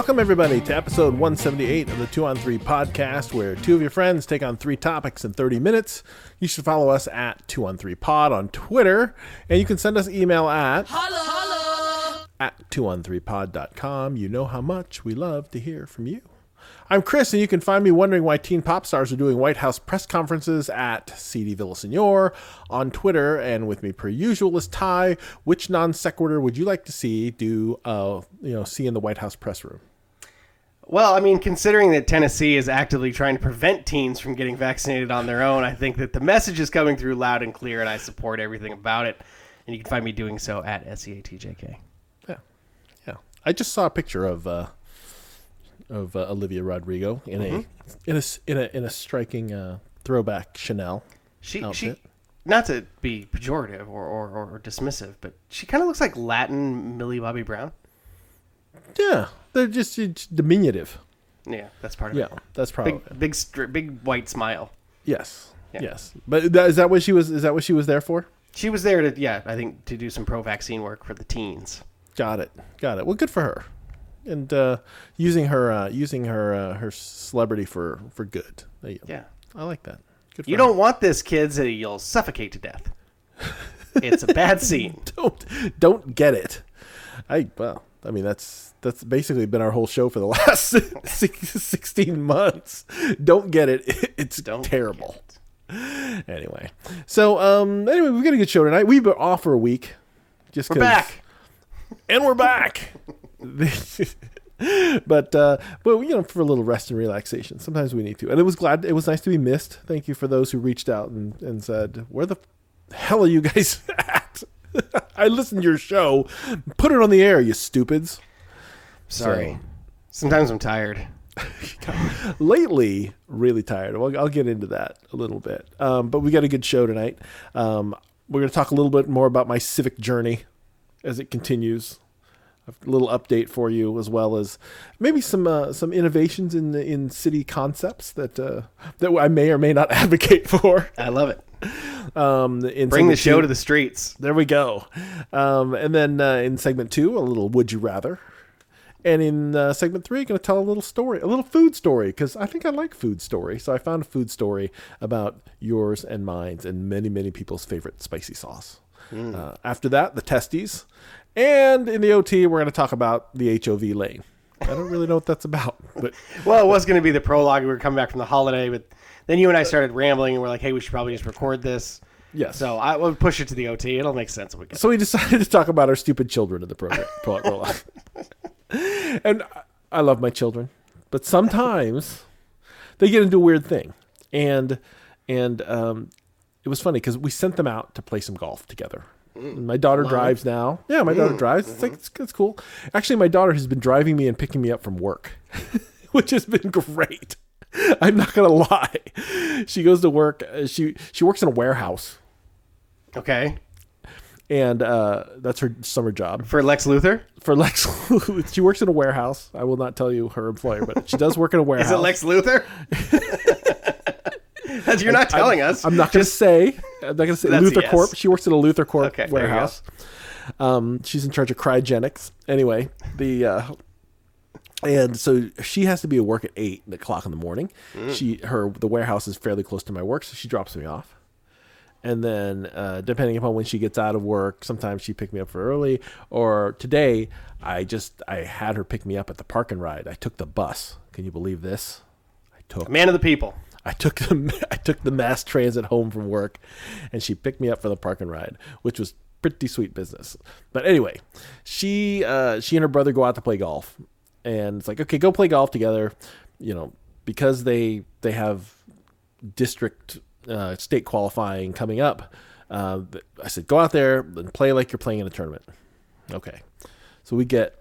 Welcome, everybody, to episode 178 of the Two on Three podcast, where two of your friends take on three topics in 30 minutes. You should follow us at Two on Three Pod on Twitter, and you can send us email at at 2on3pod.com. You know how much we love to hear from you. I'm Chris, and you can find me wondering why teen pop stars are doing White House press conferences at CD Villasenor on Twitter. And with me, per usual, is Ty. Which non sequitur would you like to see do, uh, you know, see in the White House press room? Well, I mean, considering that Tennessee is actively trying to prevent teens from getting vaccinated on their own, I think that the message is coming through loud and clear, and I support everything about it. And you can find me doing so at SEATJK. Yeah, yeah. I just saw a picture of uh, of uh, Olivia Rodrigo in a in a in a in a striking uh, throwback Chanel. She, outfit. she, not to be pejorative or, or, or dismissive, but she kind of looks like Latin Millie Bobby Brown. Yeah, they're just it's diminutive. Yeah, that's part of Yeah, it. Yeah, that's probably Big, big, big white smile. yes, Yeah. yes. But that, is that what she was? Is that what she was there for? She was there to, yeah, I think to do some pro-vaccine work for the teens. Got it, got it. Well, good for her, and uh, using her uh, using her uh, her celebrity for for good. Yeah. I like that. Good for You her. don't want this, kids. You'll suffocate to death. it's a bad scene. don't don't get it. I well, I mean that's that's basically been our whole show for the last 16 months. Don't get it. It's Don't terrible. Anyway, so um, anyway, we've got a good show tonight. We've been off for a week. Just We're back. and we're back. but uh, but you know, for a little rest and relaxation, sometimes we need to. And it was glad. It was nice to be missed. Thank you for those who reached out and, and said, "Where the hell are you guys at?" I listened to your show. Put it on the air, you stupids. Sorry. Sometimes I'm tired. lately really tired. Well, I'll get into that a little bit. Um, but we got a good show tonight. Um, we're going to talk a little bit more about my civic journey as it continues. A little update for you, as well as maybe some uh, some innovations in the, in city concepts that uh, that I may or may not advocate for. I love it. Um, in Bring the show two- to the streets. there we go. Um, and then uh, in segment two, a little would you rather. And in uh, segment three, going to tell a little story, a little food story, because I think I like food story. So I found a food story about yours and mine's and many, many people's favorite spicy sauce. Uh, after that, the testes. And in the OT, we're going to talk about the HOV lane. I don't really know what that's about, but Well, it was going to be the prologue. We were coming back from the holiday, but then you and I started rambling, and we're like, "Hey, we should probably just record this." yes. So I will push it to the OT. It'll make sense when we get. So we decided to talk about our stupid children in the program. and I- love my children, but sometimes they get into a weird thing, and and um, it was funny because we sent them out to play some golf together. And My daughter drives now. Yeah, my daughter drives. It's like it's, it's cool. Actually, my daughter has been driving me and picking me up from work, which has been great. I'm not gonna lie. She goes to work. uh, She she works in a warehouse Okay. And uh, that's her summer job For Lex Luthor, for Lex. Luthor. she works in a warehouse. I will not tell you her employer, but she does work in a warehouse. is it Lex Luthor? You're not telling us. I'm not going to say. I'm not going to say Luthor yes. Corp. She works at a Luthor Corp Okay, there you go. warehouse. Um, she's in charge of cryogenics. Anyway, the uh, and so she has to be at work at eight o'clock in the morning. Mm. She her the warehouse is fairly close to my work, so she drops me off. And then, uh, depending upon when she gets out of work, sometimes she pick me up for early. Or today, I just I had her pick me up at the park and ride. I took the bus. Can you believe this? I took Man of the people. I took the I took the mass transit home from work, and she picked me up for the park and ride, which was pretty sweet business. But anyway, she uh, she and her brother go out to play golf, and it's like okay, go play golf together, you know, because they they have district uh, state qualifying coming up. Uh, I said go out there and play like you're playing in a tournament. Okay, so we get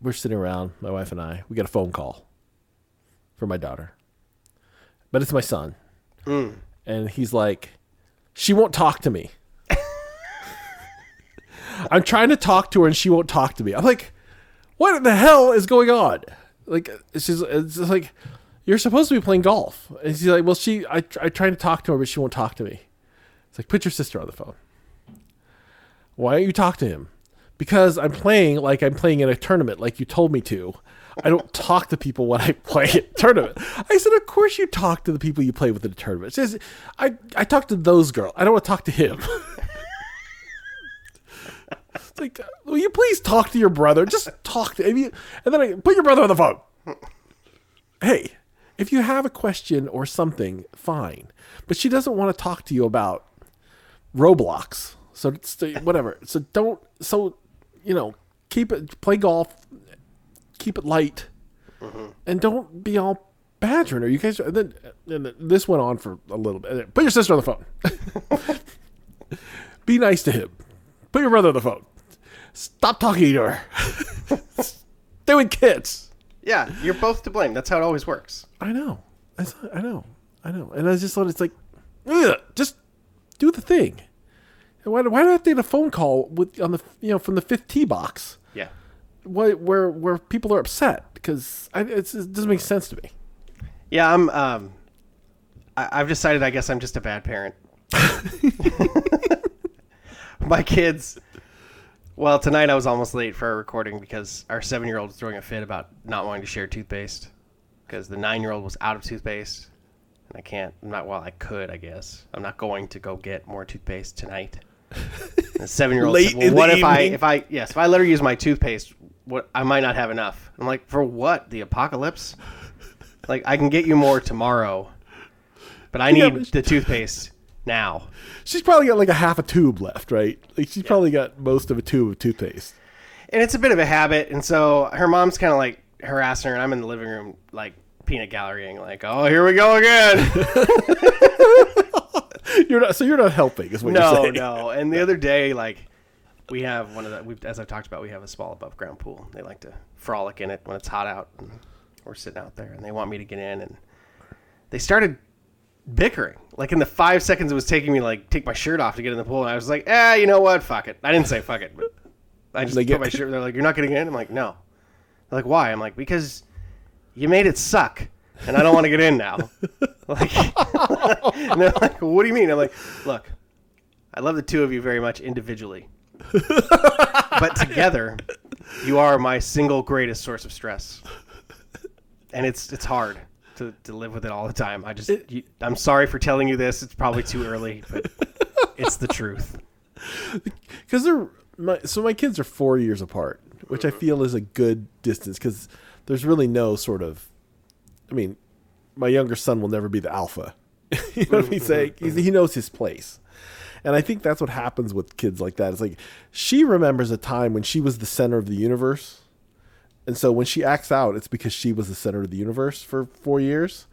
we're sitting around, my wife and I. We get a phone call from my daughter but it's my son. And he's like, she won't talk to me. I'm trying to talk to her and she won't talk to me. I'm like, what the hell is going on? Like, it's just, it's just like, you're supposed to be playing golf. And she's like, well, she, I, I tried to talk to her, but she won't talk to me. It's like, put your sister on the phone. Why don't you talk to him? Because I'm playing like I'm playing in a tournament, like you told me to. I don't talk to people when I play a tournament. I said, of course you talk to the people you play with in the tournament. She says, I, I talk to those girls. I don't want to talk to him. it's like, will you please talk to your brother? Just talk to him. And then I put your brother on the phone. Hey, if you have a question or something, fine. But she doesn't want to talk to you about Roblox. So uh, whatever. So don't. So you know, keep it. Play golf. Keep it light, mm-hmm. and don't be all badgering her. You guys. And then, and this went on for a little bit. Put your sister on the phone. be nice to him. Put your brother on the phone. Stop talking to her. Stay with kids. Yeah, you're both to blame. That's how it always works. I know. I know. I know. And I just thought it's like, ugh, just do the thing. Why, why do I have to get a phone call with on the you know from the fifth tee box? Yeah. Why, where where people are upset because I, it's, it doesn't make sense to me. Yeah, I'm. Um, I, I've decided. I guess I'm just a bad parent. My kids. Well, tonight I was almost late for our recording because our seven-year-old was throwing a fit about not wanting to share toothpaste because the nine-year-old was out of toothpaste, and I can't. I'm not. Well, I could. I guess I'm not going to go get more toothpaste tonight. And the seven-year-old Late said, "Well, in what the if I evening? if I yes if I let her use my toothpaste, what I might not have enough." I'm like, "For what? The apocalypse?" Like I can get you more tomorrow, but I Yeah, need but- the toothpaste now. She's probably got like a half a tube left, right? Like she's probably got most of a tube of toothpaste. And it's a bit of a habit, and so her mom's kind of like harassing her, and I'm in the living room like peanut gallerying, like, "Oh, here we go again." You're not so you're not helping, is what you're no, saying. no. And the other day, like, we have one of the, we've, as I've talked about, we have a small above ground pool. They like to frolic in it when it's hot out, and we're sitting out there, and they want me to get in, and they started bickering. Like in the five seconds it was taking me, like, take my shirt off to get in the pool, and I was like, ah, you know what? Fuck it. I didn't say fuck it, but I just They put get- my shirt. They're like, you're not getting in. I'm like, no. They're like, why? I'm like, because you made it suck. And I don't want to get in now. Like, and they're like, "What do you mean?" I'm like, "Look, I love the two of you very much individually, but together, you are my single greatest source of stress, and it's it's hard to, to live with it all the time. I just, you, I'm sorry for telling you this. It's probably too early, but it's the truth. because they're my so my kids are four years apart, which I feel is a good distance because there's really no sort of, I mean, my younger son will never be the alpha. you know what I'm saying? He's, he knows his place, and I think that's what happens with kids like that. It's like she remembers a time when she was the center of the universe, and so when she acts out, it's because she was the center of the universe for four years.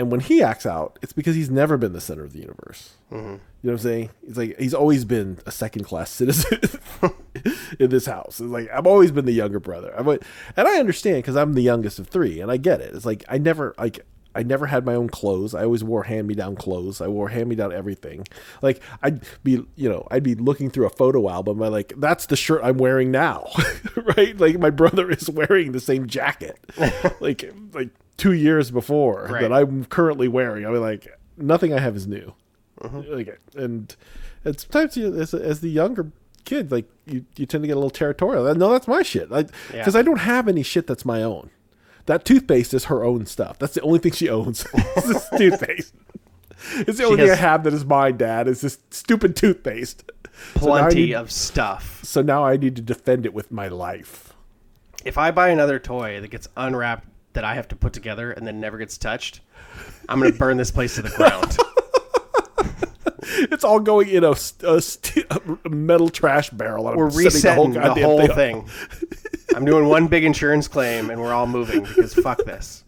And when he acts out, it's because he's never been the center of the universe. Mm-hmm. You know what I'm saying? He's like he's always been a second class citizen in this house. It's like I've always been the younger brother. I've, always- and I understand because I'm the youngest of three, and I get it. It's like I never like I never had my own clothes. I always wore hand me down clothes. I wore hand me down everything. Like I'd be you know I'd be looking through a photo album. I like that's the shirt I'm wearing now, right? Like my brother is wearing the same jacket, like like two years before Right. that I'm currently wearing. I mean like nothing I have is new. Uh-huh. Like, and and sometimes you, as, as the younger kid, like you, you tend to get a little territorial. No, that's my shit. Like Because Yeah. I don't have any shit that's my own. That toothpaste is her own stuff. That's the only thing she owns. is this toothpaste. It's the only thing I have that is mine, Dad. Is this stupid toothpaste. So Plenty need- of stuff. So now I need to defend it with my life. If I buy another toy that gets unwrapped that I have to put together and then never gets touched, I'm gonna burn this place to the ground. It's all going in a, a, a metal trash barrel. And We're I'm setting resetting the goddamn whole, thing. thing. I'm doing one big insurance claim, and we're all moving because fuck this.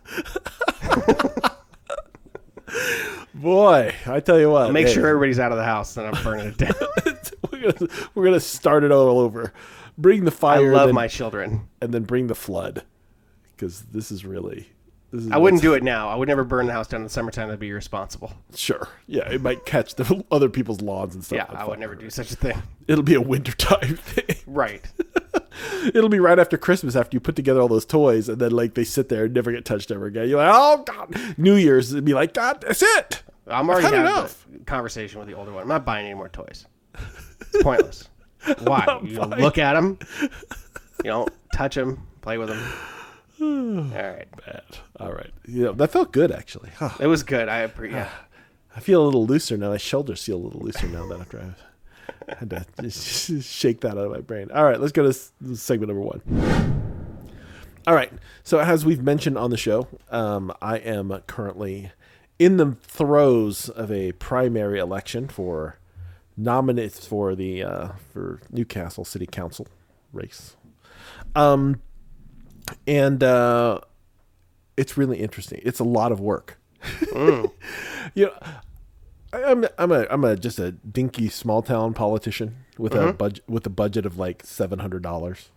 Boy, I tell you what. Make hey. sure everybody's out of the house, then I'm burning it down. we're gonna we're gonna start it all over. Bring the I fire, love then- my children. and then bring the flood, because this is really. This is I wouldn't do it now. I would never burn the house down in the summertime. That'd be irresponsible. Sure, yeah, it might catch the other people's lawns and stuff. Yeah, I would never do such a thing. It'll be a wintertime thing. Right. It'll be right after Christmas after you put together all those toys, and then like they sit there and never get touched ever again. You're like, oh god. New Year's, it'd be like, God, that's it. I'm already had having enough. a conversation with the older one. I'm not buying any more toys. It's pointless. Why? You buying- look at them. You don't touch them. Play with them. All right. Bad. All right. Yeah, that felt good actually. Huh. It was good. I appreciate. yeah. I feel a little looser now. My shoulders feel a little looser now that after I had to just shake that out of my brain. All right, let's go to segment number one. All right. So as we've mentioned on the show, um, I am currently in the throes of a primary election for nominates for the uh, for Newcastle City Council race. Um, and uh, it's really interesting. It's a lot of work. you know, I'm I'm a I'm a just a dinky small town politician with a budget with a budget of like seven hundred dollars,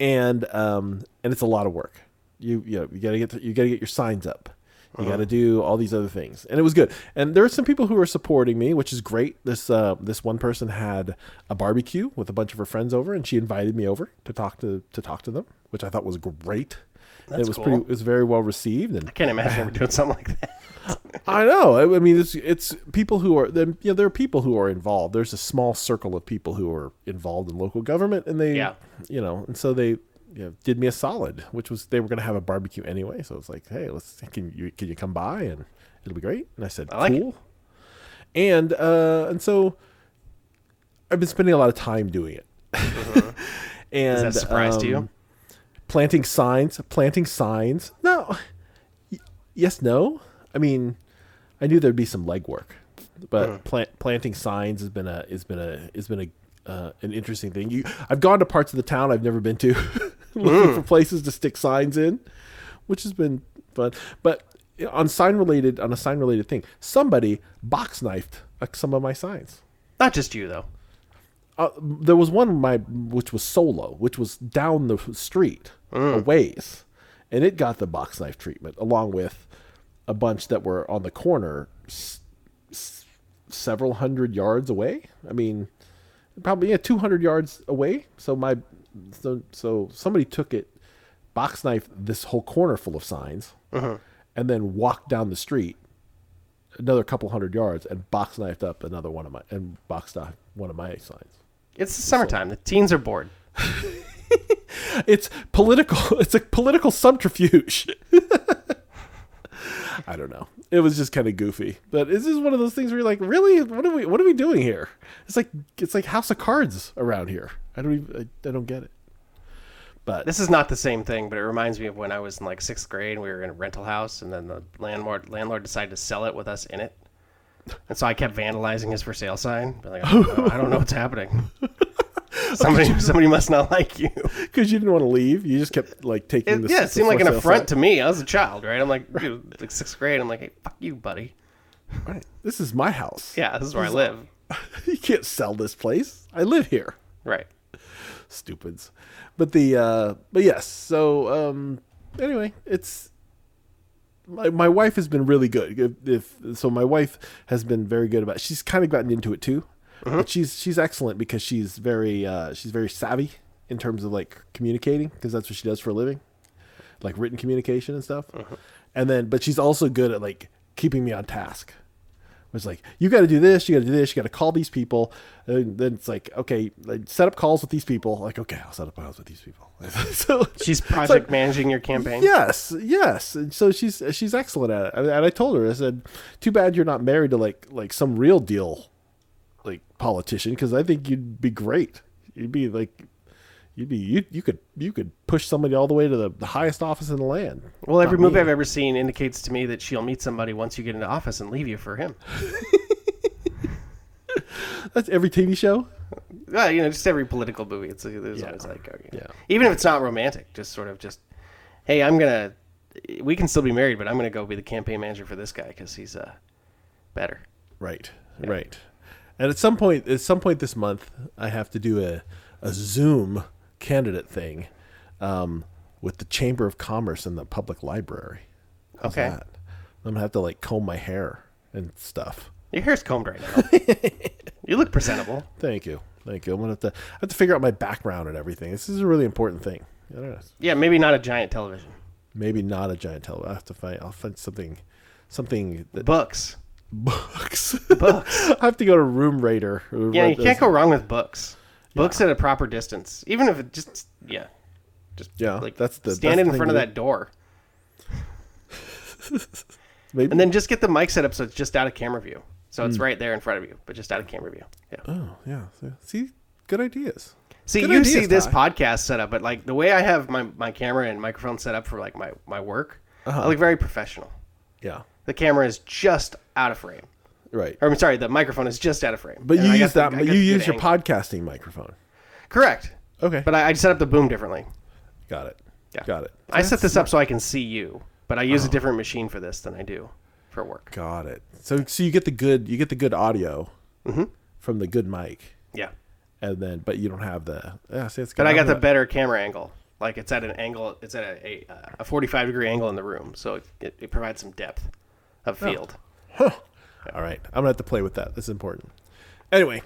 and um and it's a lot of work. You you know, you gotta get the, you gotta get your signs up. You got to do all these other things, and it was good. And there are some people who are supporting me, which is great. This uh, this one person had a barbecue with a bunch of her friends over, and she invited me over to talk to to talk to them, which I thought was great. That's it was cool. pretty. It was very well received, and I can't imagine we're doing something like that. I know. I mean, it's it's people who are then you know there are people who are involved. There's a small circle of people who are involved in local government, and they, Yeah. you know, and so they you know, did me a solid, which was they were going to have a barbecue anyway. So it's like, hey, let's can you can you come by and it'll be great. And I said, I like it. cool. And uh, and so I've been spending a lot of time doing it. and Is that a surprise to you? um, planting signs planting signs no Y- yes no i mean i knew there'd be some legwork but plant, planting signs has been a has been a has been a uh, an interesting thing. You i've gone to parts of the town i've never been to looking for places to stick signs in which has been fun. But on sign related on a sign related thing somebody box knifed like some of my signs. Not just you though. uh, there was one my which was solo, which was down the street a ways, and it got the box knife treatment along with a bunch that were on the corner, s- s- several hundred yards away. I mean, probably yeah, two hundred yards away. So my so so somebody took it, box knife this whole corner full of signs, uh-huh. and then walked down the street another couple hundred yards and box knifed up another one of my and boxed off one of my signs. It's the summertime. The teens are bored. It's political. It's a political subterfuge. I don't know. It was just kind of goofy, but this is one of those things where you're like, really, what are we, what are we doing here? It's like it's like House of Cards around here. I don't even, I, I don't get it. But This is not the same thing, but it reminds me of when I was in like sixth grade and we were in a rental house, and then the landlord landlord decided to sell it with us in it, and so I kept vandalizing his for sale sign. Like, I don't, know, I don't know what's happening. somebody somebody must not like you. because you didn't want to leave, you just kept like taking It, the yeah, it seemed like an affront to me. I was a child, right? I'm like, dude, like sixth grade. I'm like, hey, fuck you, buddy. Right. This is my house. Yeah, this is where I live. you can't sell this place. I live here. Right. stupids but the uh but yes so um anyway it's my, my wife has been really good if, if so my wife has been very good about she's kind of gotten into it too but she's she's excellent because she's very uh she's very savvy in terms of like communicating because that's what she does for a living like written communication and stuff and then but she's also good at like keeping me on task it's like you got to do this, you got to do this, you got to call these people. And then it's like, okay, like, set up calls with these people. Like, okay, I'll set up calls with these people. so She's project like, managing your campaign. Yes, yes. And so she's she's excellent at it. And I told her, I said, too bad you're not married to like like some real deal, like politician, because I think you'd be great. You'd be like. You'd be you, you could you could push somebody all the way to the, the highest office in the land. Well, every Not movie me. I've ever seen indicates to me that she'll meet somebody once you get into office and leave you for him. That's every TV show. Well, you know, just every political movie. It's there's Yeah. always like, okay. Yeah. even if it's not romantic, just sort of just, hey, I'm gonna, we can still be married, but I'm gonna go be the campaign manager for this guy because he's uh better. Right, right. And at some point, at some point this month, I have to do a a Zoom candidate thing um, with the Chamber of Commerce and the public library. How's Okay. that? I'm gonna have to like comb my hair and stuff. Your hair's combed right now. you look presentable. Thank you, thank you. I'm gonna have to I have to figure out my background and everything. This is a really important thing. I don't know. Yeah, maybe not a giant television. Maybe not a giant television. I have to find. I'll find something, something that Books. Books. Books. I have to go to Room Rater. Yeah, you can't go wrong with books. Books at a proper distance, even if it just yeah. Just Yeah, like that's the- stand that's in front of that door, Maybe. and then just get the mic set up so it's just out of camera view. So Hmm. it's right there in front of you, but just out of camera view. Yeah. oh yeah. See, good ideas. See, Good you ideas, see this Ty. podcast set up, but like the way I have my, my camera and microphone set up for like my, my work, Uh-huh. I look very professional. Yeah. The camera is just out of frame. Right. Or I'm sorry, the microphone is just out of frame. But And you I got use the- that. I got you the use your angle. podcasting microphone. Correct. Okay. But I, I set up the boom differently. got it. Yeah. Got it. I set this up so I can see you, but I Oh. use a different machine for this than I do for work. Got it. So so you get the good you get the good audio Mm-hmm. from the good mic, Yeah. and then but you don't have the yeah. See, it's good. But I got the better camera angle. Like it's at an angle, it's at a, a, a 45 degree angle in the room, so it, it, it provides some depth of field. gonna- All right. I'm gonna have to play with that. That's important. Anyway,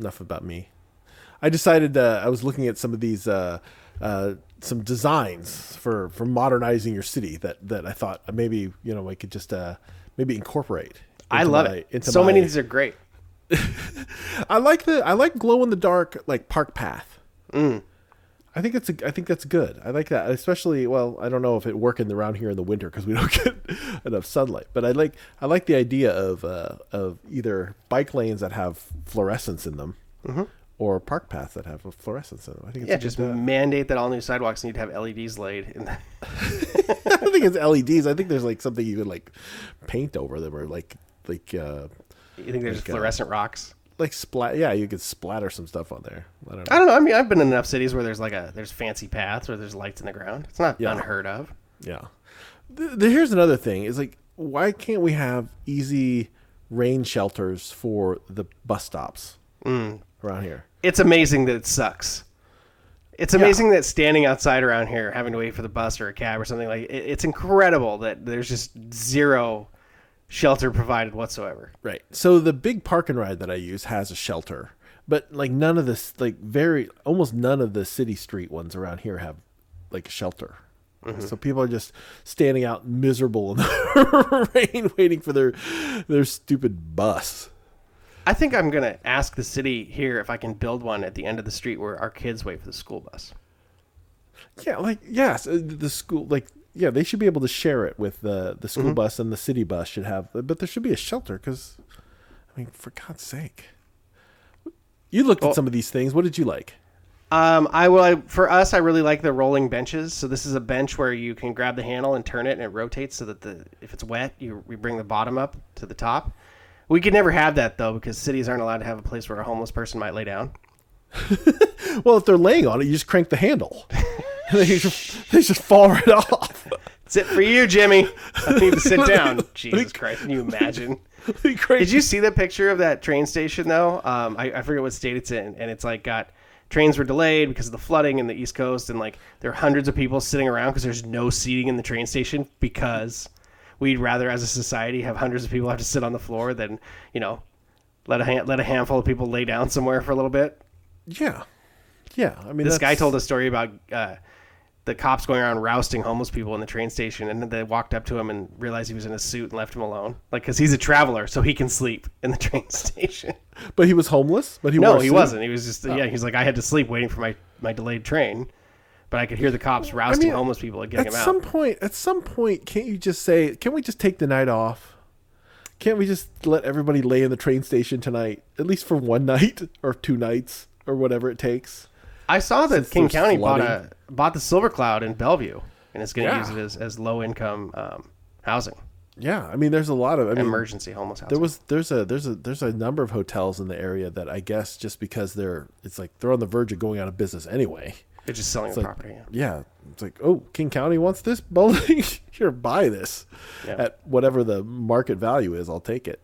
enough about me. I decided uh, I was looking at some of these uh, uh, some designs for for modernizing your city that that I thought maybe you know I could just uh, maybe incorporate. I love my- it. So many of these are great. I like the I like glow in the dark like park path. I think it's a, I think that's good. I like that, especially. Well, I don't know if it working around here in the winter because we don't get enough sunlight. But I like I like the idea of uh, of either bike lanes that have fluorescence in them, or park paths that have a fluorescence in them. I think it's Yeah, a just good, uh, mandate that all new sidewalks need to have LEDs laid. In the, I don't think it's LEDs. I think there's like something you could like paint over them or like like uh, you think there's Like, uh, fluorescent rocks? Like splat. Yeah, you could splatter some stuff on there. I don't know. I don't know. I mean, I've been in enough cities where there's like a there's fancy paths where there's lights in the ground. It's not Yeah. unheard of. Yeah. Th th- here's another thing: is like, why can't we have easy rain shelters for the bus stops mm. around here? It's amazing that it sucks. It's amazing that standing outside around here, having to wait for the bus or a cab or something like it, it's incredible that there's just zero shelter provided whatsoever. Right. So the big park and ride that I use has a shelter, but like none of this, like very, almost none of the city street ones around here have like a shelter. So people are just standing out miserable in the rain, waiting for their their stupid bus. I think I'm gonna ask the city here if I can build one at the end of the street where our kids wait for the school bus. Yeah, like yes, uh, the school like yeah, they should be able to share it with the the school bus and the city bus should have, but there should be a shelter because, I mean, for God's sake, you looked Well- at some of these things. What did you like? Um, I will. I, for us, I really like the rolling benches. So this is a bench where you can grab the handle and turn it, and it rotates so that the if it's wet, you we bring the bottom up to the top. We could never have that though because cities aren't allowed to have a place where a homeless person might lay down. Well, if they're laying on it, you just crank the handle. They just they just fall right off. Sit for you, Jimmy. I need to sit down. Jesus Christ! Can you imagine? Did you see the picture of that train station though? Um, I, I forget what state it's in, and it's like got trains were delayed because of the flooding in the East Coast, and like there are hundreds of people sitting around because there's no seating in the train station because we'd rather, as a society, have hundreds of people have to sit on the floor than you know let a hand, let a handful of people lay down somewhere for a little bit. Yeah, yeah. I mean, This guy told a story about uh, the cops going around rousting homeless people in the train station, and then they walked up to him and realized he was in a suit and left him alone, like because he's a traveler, so he can sleep in the train station. but he was homeless. But he no, he wasn't. He was just yeah. Oh. He's like I had to sleep waiting for my my delayed train, but I could hear the cops rousting mean, homeless people and getting At them out. some point, at some point, can't you just say, "Can we just take the night off"? Can't we just let everybody lay in the train station tonight, at least for one night or two nights or whatever it takes? I saw that Since King County bought a bought the Silver Cloud in Bellevue, and it's going to Yeah. use it as, as low income um, housing, Yeah, I mean, there's a lot of. I mean, emergency homeless housing. there was there's a there's a there's a number of hotels in the area that I guess just because they're it's like they're on the verge of going out of business anyway. They're just selling the like- property. Yeah. It's like oh, King County wants this building. Here, buy this Yeah. at whatever the market value is. I'll take it.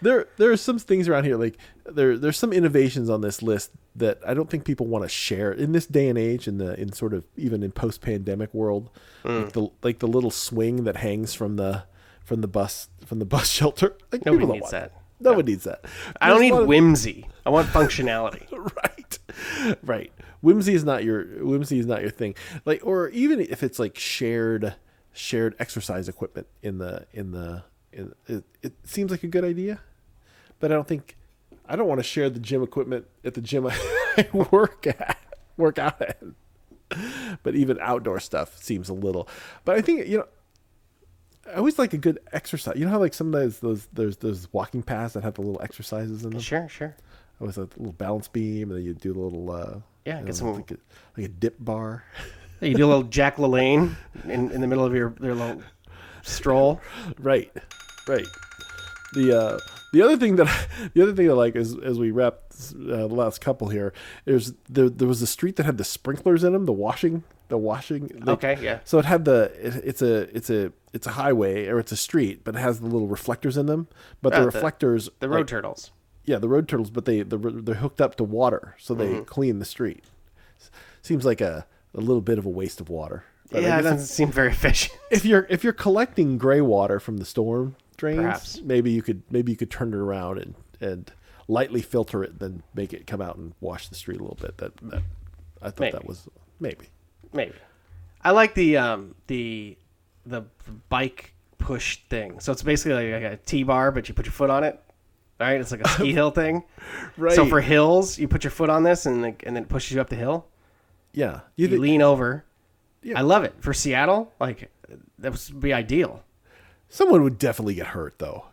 There, there are some things around here like there, there's some innovations on this list that I don't think people want to share in this day and age. In the in sort of even in post pandemic world, Mm. like the like the little swing that hangs from the from the bus from the bus shelter. Like Nobody needs want that. one needs that. I don't need whimsy. I want functionality. right right whimsy is not your whimsy is not your thing like or even if it's like shared shared exercise equipment in the in the in, it, it seems like a good idea but i don't think i don't want to share the gym equipment at the gym i work at work out at but even outdoor stuff seems a little. But I think you know, I always like a good exercise. You know how like sometimes those there's those walking paths that have the little exercises in them. Sure, sure. Always a little balance beam, and then you do a little uh, Yeah, you get know, some- like a, like a dip bar. You do a little Jack LaLanne in, in the middle of your, your little stroll. right, right. The uh, the other thing that the other thing I like is as we wrap uh, the last couple here is there there was a street that had the sprinklers in them, the washing the washing. like- Okay, yeah. So it had the it, it's a it's a it's a highway or it's a street, but it has the little reflectors in them. But Ah, the the- reflectors, The road like, turtles. yeah, the road turtles, but they they're, they're hooked up to water, so they Mm-hmm. clean the street. Seems like a, a little bit of a waste of water. But Yeah, it doesn't seem very efficient. if you're if you're collecting gray water from the storm drains, Perhaps. maybe you could maybe you could turn it around and and lightly filter it, then make it come out and wash the street a little bit. That, that I thought Maybe. that was maybe. Maybe. I like the um the the bike push thing. So it's basically like a T bar, but you put your foot on it. Right? It's like a ski hill thing. Right. So for hills, you put your foot on this and like, and then it pushes you up the hill. yeah, you You think, lean over. Yeah. I love it for Seattle. Like that would be ideal. someone would definitely get hurt though.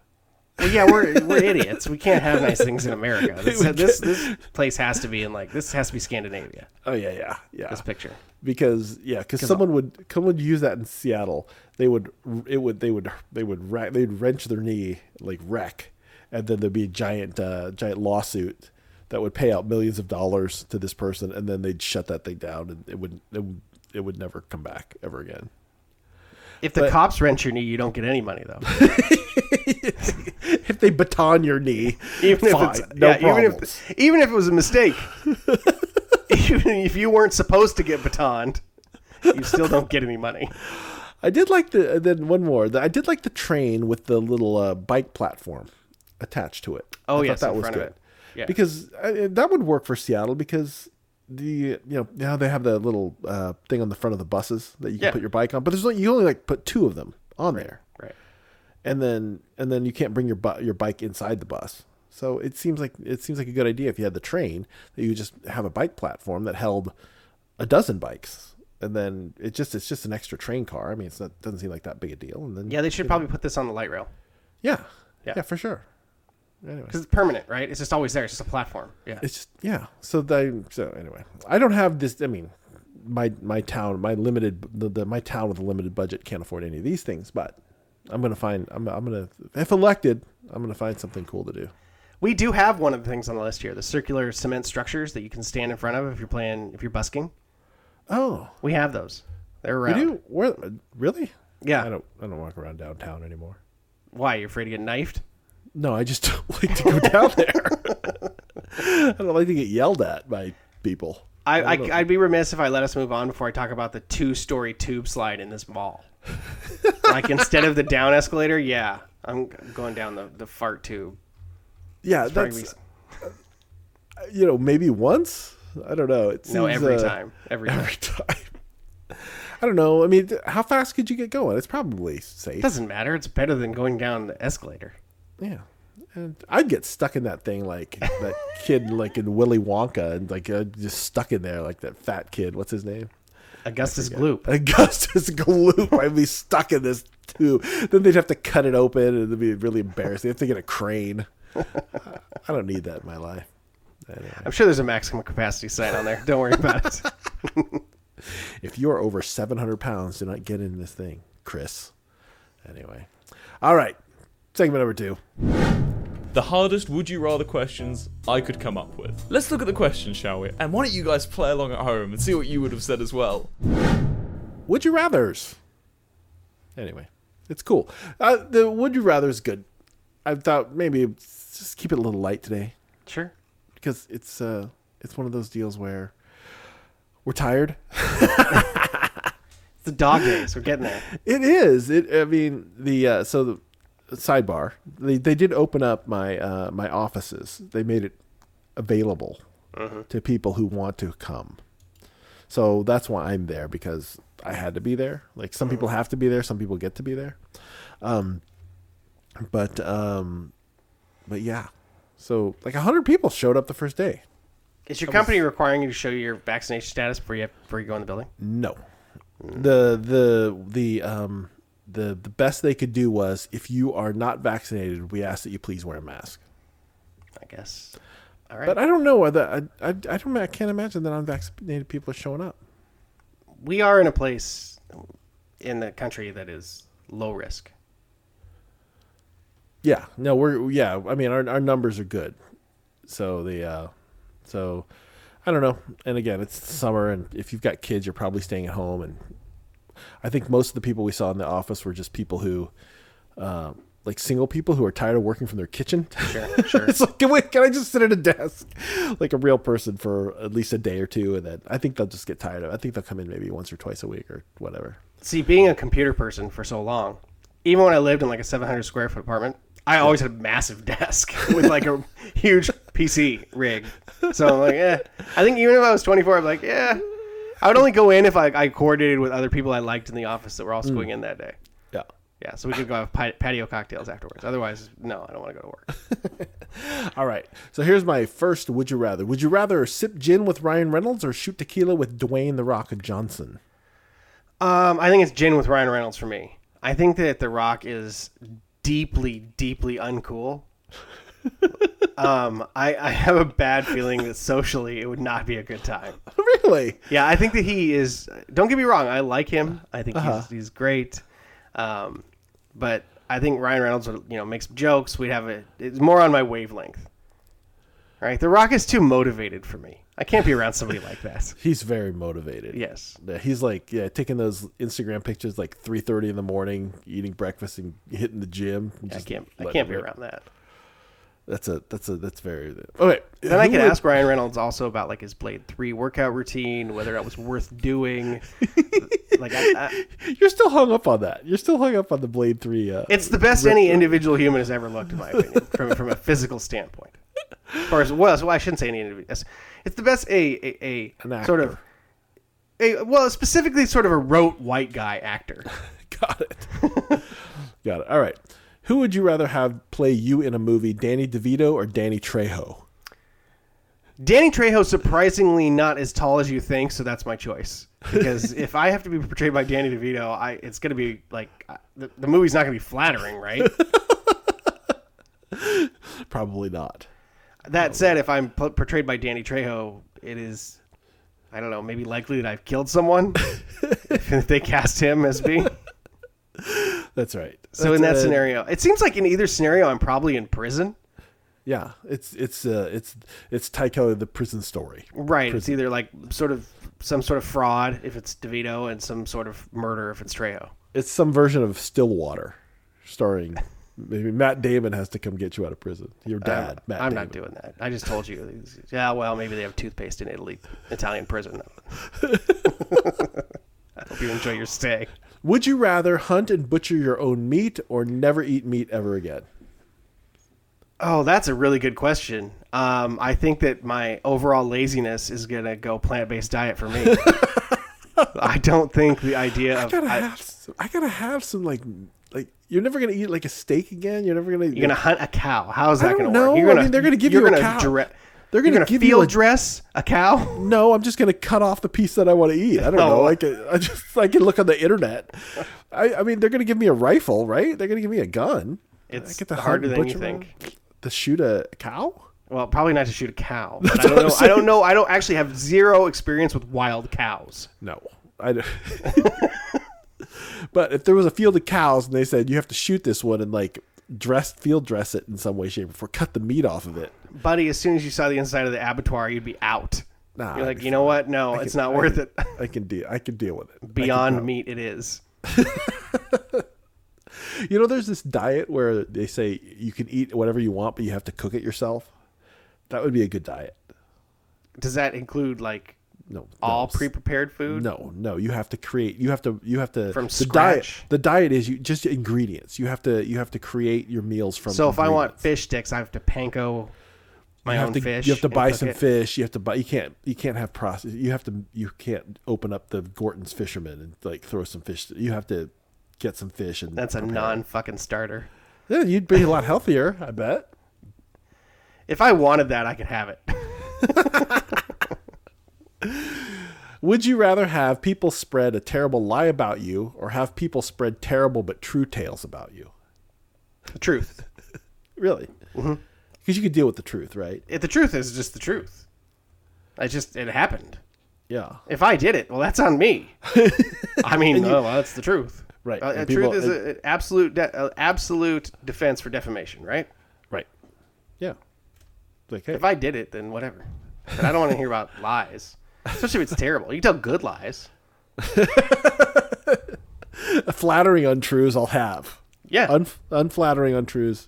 Well, yeah, we're we're idiots. We can't have nice things in America. This, this this place has to be in like this has to be Scandinavia. Oh yeah, yeah, yeah. This picture. because yeah, because someone would someone would use that in Seattle. They would it would they would they would wreck, they'd wrench their knee like wreck, and then there'd be a giant uh, giant lawsuit that would pay out millions of dollars to this person, and then they'd shut that thing down, and it would it would, it would never come back ever again. If the But- cops wrench your knee, you don't get any money though. if they baton your knee, even fine, if it's no yeah, even if even if it was a mistake, even if you weren't supposed to get batoned, you still don't get any money. I did like the then one more. I did like the train with the little uh, bike platform attached to it. Oh, I yes, that was good. Yeah. because uh, that would work for Seattle because the you know now they have the little uh, thing on the front of the buses that you can Yeah. put your bike on, but there's only, you only like put two of them on there, Right. and then and then you can't bring your bu- your bike inside the bus. So it seems like it seems like a good idea if you had the train that you just have a bike platform that held a dozen bikes, and then it just it's just an extra train car. I mean, it's not doesn't seem like that big a deal. And then Yeah, they should probably put this on the light rail yeah, Yeah. yeah, for sure. Anyway, because it's permanent, right? It's just always there. It's just a platform. Yeah. it's just yeah. So they so anyway, I don't have this. I mean, my my town, my limited the, the my town with a limited budget can't afford any of these things. But I'm gonna find. I'm I'm gonna if elected, I'm gonna find something cool to do. We do have one of the things on the list here: the circular cement structures that you can stand in front of if you're playing if you're busking. Oh, We have those. They're we around. do. Where really? Yeah. I don't. I don't walk around downtown anymore. Why? You're afraid to get knifed? No, I just don't like to go down there. I don't like to get yelled at by people. I, I. I'd be remiss if I let us move on before I talk about the two-story tube slide in this mall. like instead of the down escalator, yeah, I'm going down the, the fart tube. Yeah, that's you know maybe once. I don't know. It no every uh, time, every time. Every time. I don't know. I mean, how fast could you get going? It's probably safe. Doesn't matter. It's better than going down the escalator. Yeah. And I'd get stuck in that thing like that kid like in Willy Wonka and like uh, just stuck in there like that fat kid. What's his name? Augustus Gloop. Augustus Gloop. I'd be stuck in this too. Then they'd have to cut it open and it'd be really embarrassing. They have to get a crane. I don't need that in my life. Anyway, I'm sure there's a maximum capacity sign on there. Don't worry about it. if you're over 700 pounds, do not get in this thing, Chris. Anyway. All right. Segment number two. The hardest would you rather questions I could come up with. Let's look at the questions, shall we? And why don't you guys play along at home and see what you would have said as well? Would you rather's? Anyway, it's cool. Uh, the would you rather is good. I thought maybe just keep it a little light today Sure. because it's uh it's one of those deals where we're tired. It's the dog days. We're getting there. It is. It. I mean the uh, so the sidebar. They they did open up my uh, my offices. They made it available to people who want to come. So that's why I'm there because I had to be there. Like some people have to be there, some people get to be there. Um, but um, but yeah. So like hundred people showed up the first day. Is your company requiring you to show your vaccination status before you have, before you go in the building? No. The the the um the the best they could do was if you are not vaccinated, we ask that you please wear a mask. I guess. All right. But I don't know whether I I, I don't I can't imagine that unvaccinated people are showing up. we are in a place in the country that is low risk. Yeah, no, we're yeah. I mean, our our numbers are good, so the uh, so I don't know. And again, it's summer, and if you've got kids, you're probably staying at home. And I think most of the people we saw in the office were just people who, uh, like single people who are tired of working from their kitchen. Sure, sure. it's like, can, we, can I just sit at a desk like a real person for at least a day or two, and then I think they'll just get tired of. it. I think they'll come in maybe once or twice a week or whatever. See, being a computer person for so long, even when I lived in like a 700 square foot apartment, I always had a massive desk with like a huge PC rig. So I'm like, eh. I think even if I was 24, I'm like, yeah. I would only go in if I, I coordinated with other people I liked in the office that were also going in that day. Yeah. Yeah, so we could go have patio cocktails afterwards. Otherwise, no, I don't want to go to work. All right. So here's my first would you rather. Would you rather sip gin with Ryan Reynolds or shoot tequila with Dwayne the Rock Johnson? Um, I think it's gin with Ryan Reynolds for me. I think that The Rock is deeply, deeply uncool. Um, I, I have a bad feeling that socially it would not be a good time. really? Yeah, I think that he is. Don't get me wrong, I like him. I think he's, he's great. Um, but I think Ryan Reynolds would, you know, make some jokes. We'd have a. It's more on my wavelength. Right, The Rock is too motivated for me. I can't be around somebody like that. He's very motivated. Yes. Yeah, He's like, yeah, taking those Instagram pictures like 3:30 in the morning, eating breakfast and hitting the gym. I can't. I can't be around that. That's a that's a that's very okay. Then I could would- ask Ryan Reynolds also about like his Blade Three workout routine, whether that was worth doing. like, I, I, You're still hung up on that. You're still hung up on the Blade Three. Uh, it's the best any individual human has ever looked, in my opinion, from from a physical standpoint. As far as well, so I shouldn't say any individual. It's, it's the best a a, a sort of a well specifically sort of a rote white guy actor. Got it. Got it. All right. Who would you rather have play you in a movie, Danny DeVito or Danny Trejo? Danny Trejo surprisingly not as tall as you think, so that's my choice. Because if I have to be portrayed by Danny DeVito, I it's gonna be like the, the movie's not gonna be flattering, right? Probably not. That said, if I'm p- portrayed by Danny Trejo, it is, I don't know, maybe likely that I've killed someone if they cast him as me. That's right. So in that That's, uh, scenario, it seems like in either scenario, I'm probably in prison. yeah, it's it's uh, it's it's Tycho the prison story. Right. It's either like sort of some sort of fraud if it's DeVito and some sort of murder if it's Trejo. It's some version of Stillwater, starring maybe Matt Damon has to come get you out of prison. Your dad, Matt. I'm Damon. not doing that. I just told you. Yeah, well, maybe they have toothpaste in Italy, Italian prison. I hope you enjoy your stay. Would you rather hunt and butcher your own meat or never eat meat ever again? Oh, that's a really good question. Um, I think that my overall laziness is gonna go plant based diet for me. I don't think the idea of I gotta I, have. Some, I gotta have some like like. You're never gonna eat like a steak again. You're never gonna. you're gonna hunt a cow. How is that gonna know. work? You're I mean, they're gonna give you a gonna cow. dire- They're gonna gonna give field you a dress a cow. No, I'm just gonna cut off the piece that I want to eat. I don't know. Like I just I can look on the internet. I, I mean, they're gonna give me a rifle, right? They're gonna give me a gun. It's I get hunt harder than you think. To shoot a cow? Well, probably not to shoot a cow. But I don't know. I don't know. I don't actually have zero experience with wild cows. No, I. don't- but if there was a field of cows and they said you have to shoot this one and like dress field dress it in some way, shape, or form, cut the meat off of it. Buddy, as soon as you saw the inside of the abattoir, you'd be out. Nah, You're like, you know what? No, I it's can- not I worth can- it. I can deal. I can deal with it. Beyond meat, it is. You know, there's this diet where they say you can eat whatever you want, but you have to cook it yourself. That would be a good diet. Does that include like No, all no, pre-prepared food? No, no. You have to create. You have to. You have to From the diet. scratch? The diet is you just ingredients. You have to. You have to create your meals from. So if I want fish sticks, I have to panko my you own to, fish. You have to buy some it. fish. You have to buy. You can't. You can't have process. You have to. You can't open up the Gorton's Fisherman and like throw some fish. You have to get some fish and. That's a non-fucking starter. Yeah, you'd be a lot healthier. I bet. If I wanted that, I could have it. Would you rather have people spread a terrible lie about you or have people spread terrible but true tales about you? The truth. Really? Because you could deal with the truth, right? If the truth is just the truth. I just it happened. Yeah. If I did it, well, that's on me. I mean, oh, well, that's the truth. Right. Uh, people- truth is an absolute, de- uh, absolute defense for defamation, right? Right. Yeah. Like, hey, If I did it, then whatever. But I don't want to hear about lies, especially if it's terrible. You can tell good lies. flattering untruths I'll have. Yeah. Un- unflattering untruths.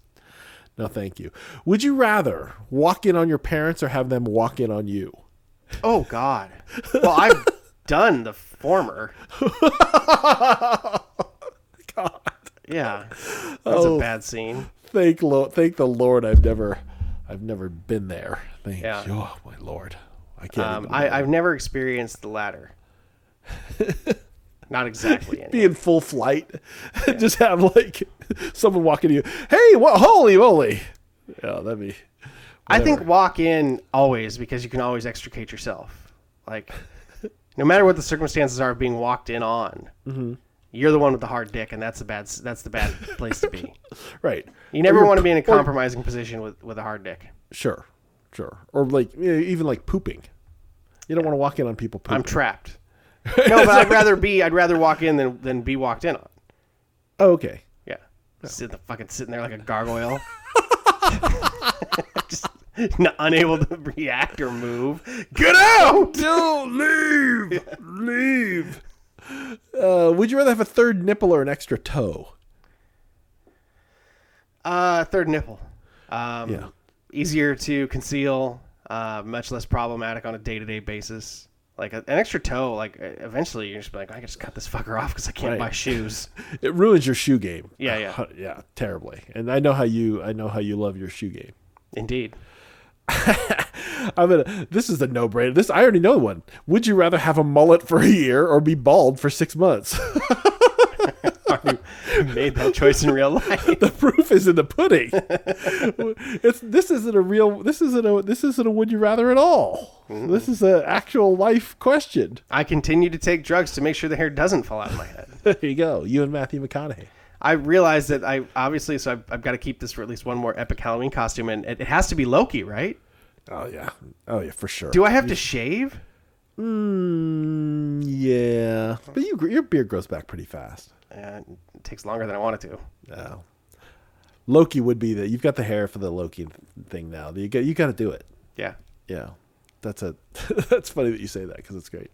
No, thank you. Would you rather walk in on your parents or have them walk in on you? oh God. Well, I've done the former. God. Yeah. That's Oh. a bad scene. Thank lo- thank the Lord I've never I've never been there. Thank Yeah. you. Oh my Lord. I can't Um, I, I've never experienced the latter. Not exactly. be in full flight. Just have like someone walking to you. Hey, what holy moly. Yeah, that'd be I think walk in always because you can always extricate yourself. Like, no matter what the circumstances are of being walked in on, Mm-hmm. you're the one with the hard dick, and that's the bad. That's the bad place to be. right. You never want to be in a pu- or- compromising position with with a hard dick. Sure. Sure. Or like even like pooping. You don't want to walk in on people pooping. I'm trapped. No, but I'd rather be. I'd rather walk in than than be walked in on. oh, okay. Yeah, sit the fucking sitting there like a gargoyle, just unable to react or move. Get out! Don't leave. leave. Uh, would you rather have a third nipple or an extra toe? Uh, third nipple. Um, Yeah. Easier to conceal, uh, much less problematic on a day to day basis. Like a, an extra toe, like eventually you're just like, I can just cut this fucker off because I can't Right. buy shoes. It ruins your shoe game. Yeah, yeah. Yeah, terribly. And I know how you I know how you love your shoe game. Indeed. I'm gonna. This is a no-brainer. This I already know one. Would you rather have a mullet for a year or be bald for six months? You made that choice in real life. the proof is in the pudding. it's this isn't a real. This isn't a. This isn't a would you rather at all. Mm-hmm. This is an actual life question. I continue to take drugs to make sure the hair doesn't fall out of my head. There you go. You and Matthew McConaughey. I realized that I obviously, so I've, I've got to keep this for at least one more epic Halloween costume, and it, it has to be Loki, right? Oh yeah. Oh yeah, for sure. Do I have to shave? Mm, yeah, but you your beard grows back pretty fast. Uh, it takes longer than I want it to. No. Loki would be that You've got the hair for the Loki thing now. You got you got to do it. Yeah. Yeah, that's a. that's funny that you say that because it's great.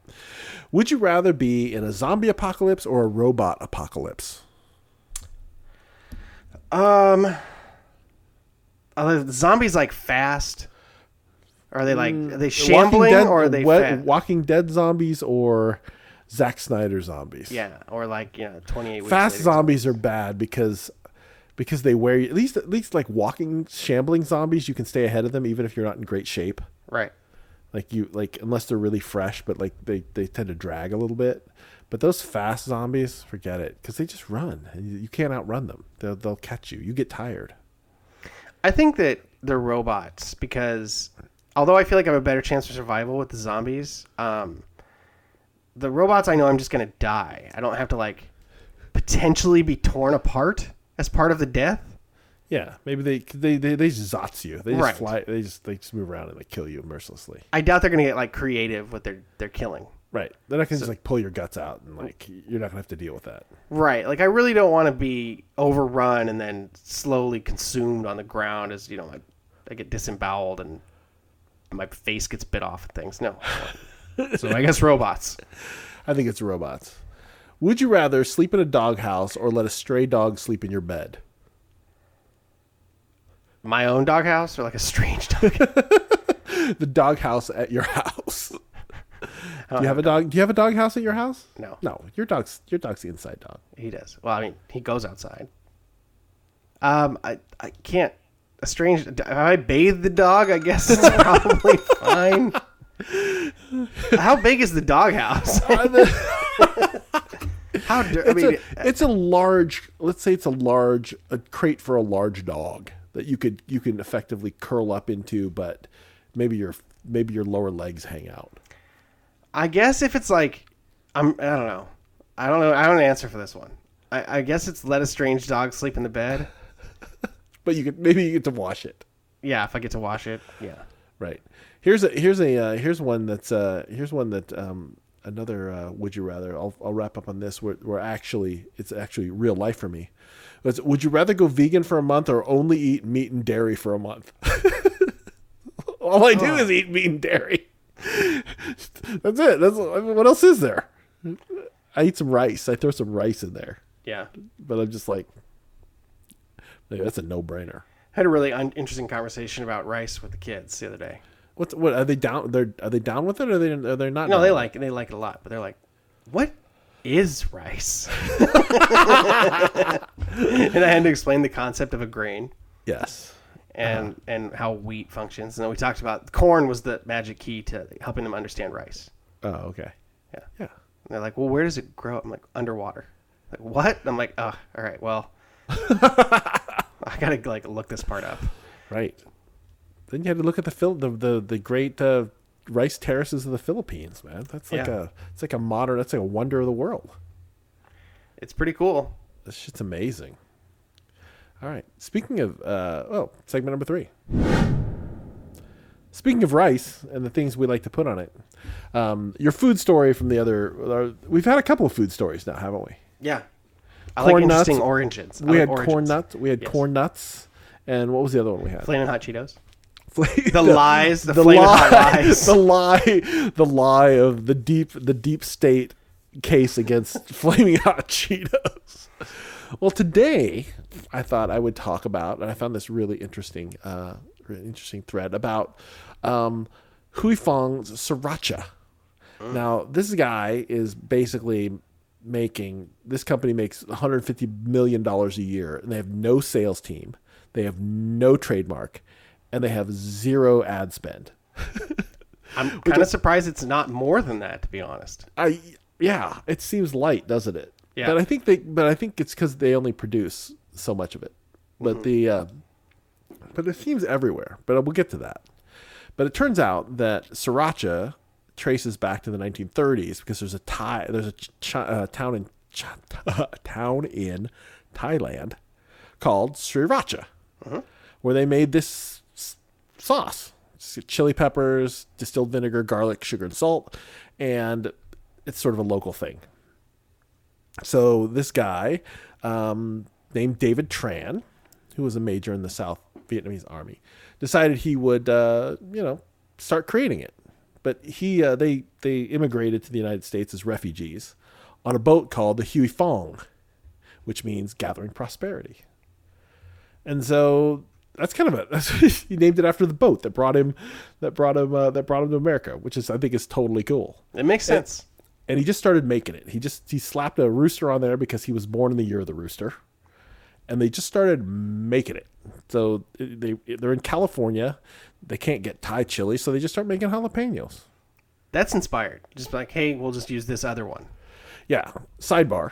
Would you rather be in a zombie apocalypse or a robot apocalypse? Um, the zombies like fast? Are they like mm. are they shambling Dead, or are they we- Walking Dead zombies or Zack Snyder zombies? yeah, or like you know, twenty eight weeks. fast later. zombies are bad because because they wear you at least at least like walking shambling zombies you can stay ahead of them even if you're not in great shape Right. like you like unless they're really fresh but like they they tend to drag a little bit but those fast zombies forget it because they just run you, you can't outrun them they'll, they'll catch you you get tired I think that they're robots because although I feel like I have a better chance for survival with the zombies, um, the robots I know I'm just gonna die. I don't have to like potentially be torn apart as part of the death. yeah maybe they they they, they just zots you they just Right. fly they just they just move around and they kill you mercilessly I doubt they're gonna get like creative with their their killing. right they're not gonna just like pull your guts out and like you're not gonna have to deal with that Right. Like I really don't want to be overrun and then slowly consumed on the ground as you know I, I get disemboweled and my face gets bit off and things. No. so I guess robots. I think it's robots. Would you rather sleep in a doghouse or let a stray dog sleep in your bed? My own doghouse or like a strange dog. The doghouse at your house. Do you have a dog? Do you have a doghouse at your house? No. No, your dog's your dog's the inside dog. He does. Well, I mean, he goes outside. Um, I I can't. A strange. I bathed the dog? I guess it's probably fine. How big is the doghouse? How? dir- I It's mean, a, it's a large. Let's say it's a large a crate for a large dog that you could you can effectively curl up into, but maybe your maybe your lower legs hang out. I guess if it's like, I'm, I don't know. I don't know. I don't answer for this one. I, I guess it's let a strange dog sleep in the bed. But you could maybe you get to wash it. Yeah, if I get to wash it. Yeah. Right. Here's a here's a uh, here's one that's uh here's one that um another uh, would you rather I'll I'll wrap up on this where where actually it's actually real life for me. It's, would you rather go vegan for a month or only eat meat and dairy for a month? All I do is eat meat and dairy. That's it. That's I mean, what else is there? I eat some rice. I throw some rice in there, Yeah. but I'm just like, that's a no brainer. had a really un- interesting conversation about rice with the kids the other day. What's what are they down? They're are they down with it? Or are they are they not? No, they like it. They like it a lot, but they're like, "What is rice?" and I had to explain the concept of a grain? Yes. and uh-huh. and how wheat functions. And then we talked about corn was the magic key to helping them understand rice. Oh, okay. Yeah. Yeah. And they're like, "Well, where does it grow?" I'm like, "Underwater." Like, what? I'm like, "Oh, all right. Well, I gotta like look this part up." Right. Then you had to look at the Phil the the, the great uh, rice terraces of the Philippines, man. That's like Yeah. a it's like a modern. That's like a wonder of the world. It's pretty cool. This shit's amazing. All right. Speaking of uh, oh, segment number three. Speaking of rice and the things we like to put on it, um, your food story from the other. Uh, we've had a couple of food stories now, haven't we? Yeah. I Corn like interesting nuts. oranges. I we like had corn nuts. We had Yes. corn nuts, and what was the other one we had? Flaming hot Cheetos. the, The lies, the, the lie, lies. the lie, the lie of the deep, the deep state case against flaming hot Cheetos. Well, today I thought I would talk about, and I found this really interesting, uh, really interesting thread about um, Huy Fong's sriracha. Now, this guy is basically making this company makes 150 million dollars a year, and they have no sales team, they have no trademark, and they have zero ad spend. I'm kind of surprised it's not more than that, to be honest. I yeah, it seems light, doesn't it? Yeah. But I think they, but I think it's because they only produce so much of it. But the, uh, but it seems everywhere. But we'll get to that. But it turns out that sriracha traces back to the 1930s because there's a Thai, there's a ch- uh, town in ch- town in Thailand called sriracha, where they made this s- sauce, chili peppers, distilled vinegar, garlic, sugar, and salt, and it's sort of a local thing. So this guy, um, named David Tran, who was a major in the South Vietnamese army, decided he would, uh, you know, start creating it. But he, uh, they, they immigrated to the United States as refugees on a boat called the Huey Fong, which means gathering prosperity. And so that's kind of a that's, he named it after the boat that brought him that brought him uh, that brought him to America, which is I think is totally cool It makes sense. and he just started making it. He just he slapped a rooster on there because he was born in the year of the rooster, and they just started making it. So they they're in California, they can't get Thai chili, so they just start making jalapenos. That's inspired. Just like, hey, we'll just use this other one. Yeah. Sidebar.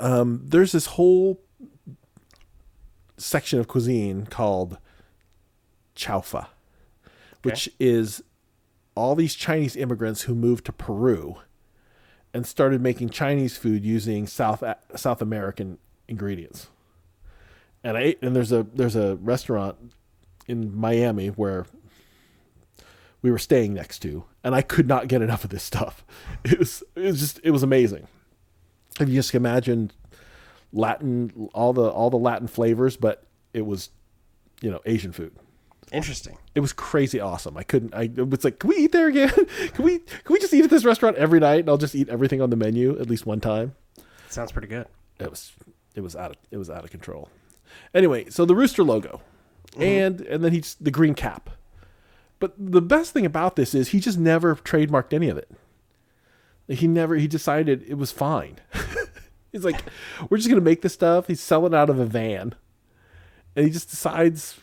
Um, there's this whole section of cuisine called chaufa, which is all these Chinese immigrants who moved to Peru and started making Chinese food using South South American ingredients. And I ate, and there's a there's a restaurant in Miami where we were staying next to, and I could not get enough of this stuff. It was it was just it was amazing. If you just imagine Latin all the all the Latin flavors, but it was you know Asian food. Interesting. It was crazy awesome. I couldn't. I was like, can we eat there again? Can we can we just eat at this restaurant every night? And I'll just eat everything on the menu at least one time. Sounds pretty good. It was it was out of it was out of control. Anyway, so the rooster logo, Mm-hmm. and and then he's the green cap. But the best thing about this is he just never trademarked any of it. He never he decided it was fine. he's like, we're just gonna make this stuff. He's selling out of a van, and he just decides,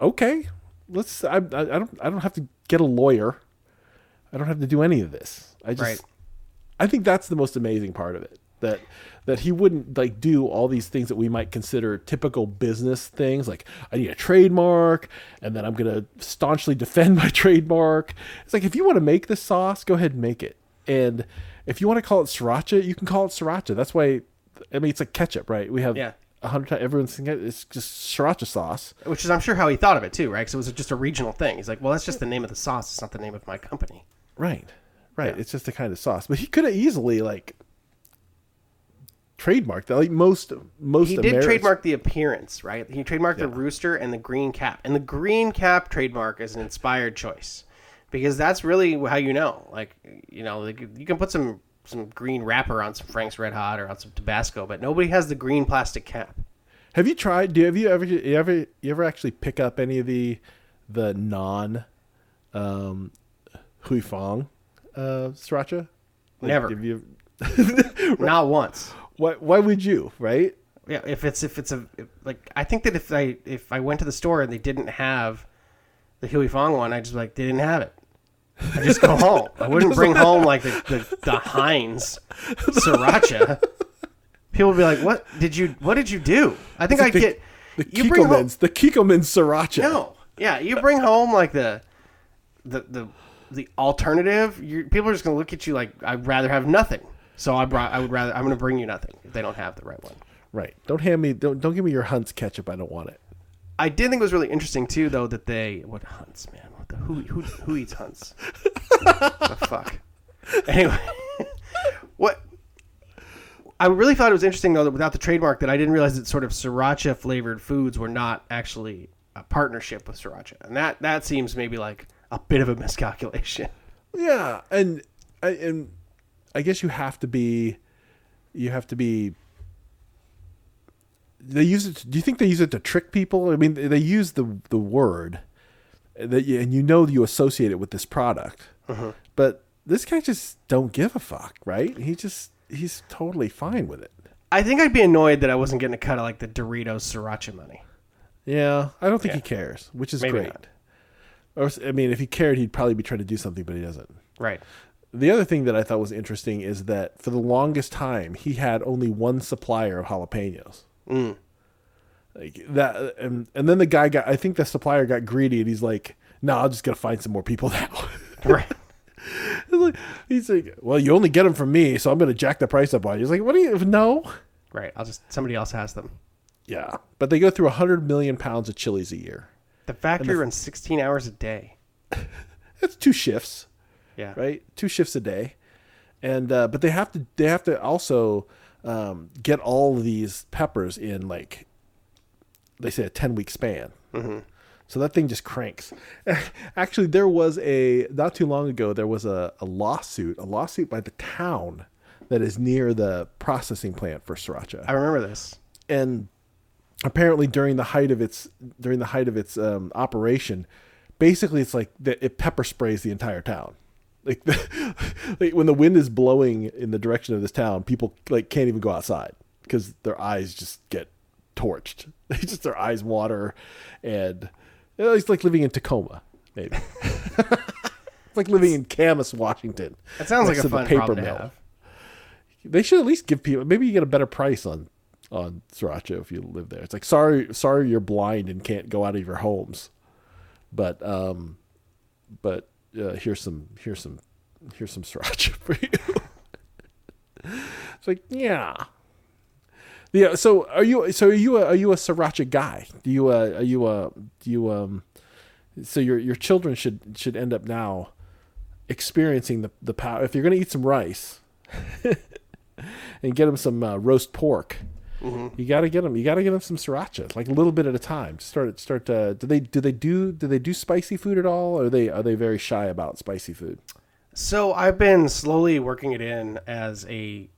okay, let's. I, I, I don't I don't have to get a lawyer. I don't have to do any of this. I just Right. I think that's the most amazing part of it. that that he wouldn't like do all these things that we might consider typical business things like I need a trademark and then I'm going to staunchly defend my trademark. It's like if you want to make this sauce, go ahead and make it. And if you want to call it sriracha, you can call it sriracha. That's why I mean it's like ketchup, right? We have Yeah. a hundred times everyone's thinking it's just sriracha sauce. Which is, I'm sure, how he thought of it too, right? Because it was just a regional thing. He's like, well, that's just the name of the sauce. It's not the name of my company. Right. Right. Yeah. It's just the kind of sauce. But he could have easily like trademarked that. Like most most He did Americans- trademark the appearance, right? He trademarked the rooster and the green cap. And the green cap trademark is an inspired choice because that's really how you know. Like, you know, like, you can put some some green wrapper on some Frank's Red Hot or on some Tabasco, but nobody has the green plastic cap. Have you tried? Do have you ever you ever you ever actually pick up any of the the non um Huy Fong uh sriracha? Like, Never. You? Not once. Why? Why would you? Right? Yeah, if it's if it's a if, like I think that if I if I went to the store and they didn't have the Huy Fong one, I just like they didn't have it. I just go home. I wouldn't bring home like the the, the Heinz sriracha. People would be like, "What did you What did you do?" I think I get the you bring home the Kikkoman's sriracha. no, yeah, you bring home like the the the the alternative. people are just gonna look at you like I'd rather have nothing. So I brought. I would rather. I'm gonna bring you nothing if they don't have the right one. Right. Don't hand me. Don't don't give me your Hunt's ketchup. I don't want it. I did think it was really interesting too, though, that they what hunts, man? What the who who who eats hunts? the fuck. Anyway, what I really thought it was interesting though that without the trademark, that I didn't realize that sort of sriracha flavored foods were not actually a partnership with sriracha, and that that seems maybe like a bit of a miscalculation. Yeah, and and I guess you have to be, you have to be. They use it. Do you think they use it to trick people? I mean, they use the the word that, you, and you know you associate it with this product, uh-huh. but this guy just don't give a fuck, right? He just he's totally fine with it. I think I'd be annoyed that I wasn't getting a cut of like the Doritos sriracha money. Yeah, I don't think he cares, which is Maybe great. not. Or I mean, if he cared, he'd probably be trying to do something, but he doesn't. Right. The other thing that I thought was interesting is that for the longest time he had only one supplier of jalapenos. Mm. Like that, and and then the guy got. I think the supplier got greedy, and he's like, "No, I'm just gonna find some more people now." Right. He's like- he's like, "Well, you only get them from me, so I'm gonna jack the price up on you." He's like, "What do you? No." Right. I'll just somebody else has them. Yeah, but they go through hundred million pounds of chilies a year. The factory runs 16 hours a day. That's two shifts. Yeah. right? Two shifts a day, and uh, but they have to they have to also um, get all these peppers in like they say a ten week span. Mm-hmm. So that thing just cranks. Actually, there was a not too long ago there was a, a lawsuit, a lawsuit by the town that is near the processing plant for sriracha I remember this. and apparently during the height of its during the height of its um, operation, basically it's like the, it pepper sprays the entire town. Like, like when the wind is blowing in the direction of this town, people like can't even go outside because their eyes just get torched. They just their eyes water, and you know, it's like living in Tacoma, maybe. it's like living in Camas, Washington. That sounds like a fun paper problem to mill. have. They should at least give people. Maybe you get a better price on on sriracha if you live there. It's like sorry, sorry, you're blind and can't go out of your homes, but um, but uh, here's some here's some here's some sriracha for you. it's like yeah, yeah. So are you? So are you? A, are you a sriracha guy? Do you? Uh, are you a? Do you? Um. So your your children should should end up now experiencing the the power. If you're to eat some rice and get them some uh, roast pork. You got to get them. You got to get them some sriracha, like a little bit at a time. Start start. Uh, do they do they do do they do spicy food at all? Or are they are they very shy about spicy food? So I've been slowly working it in as a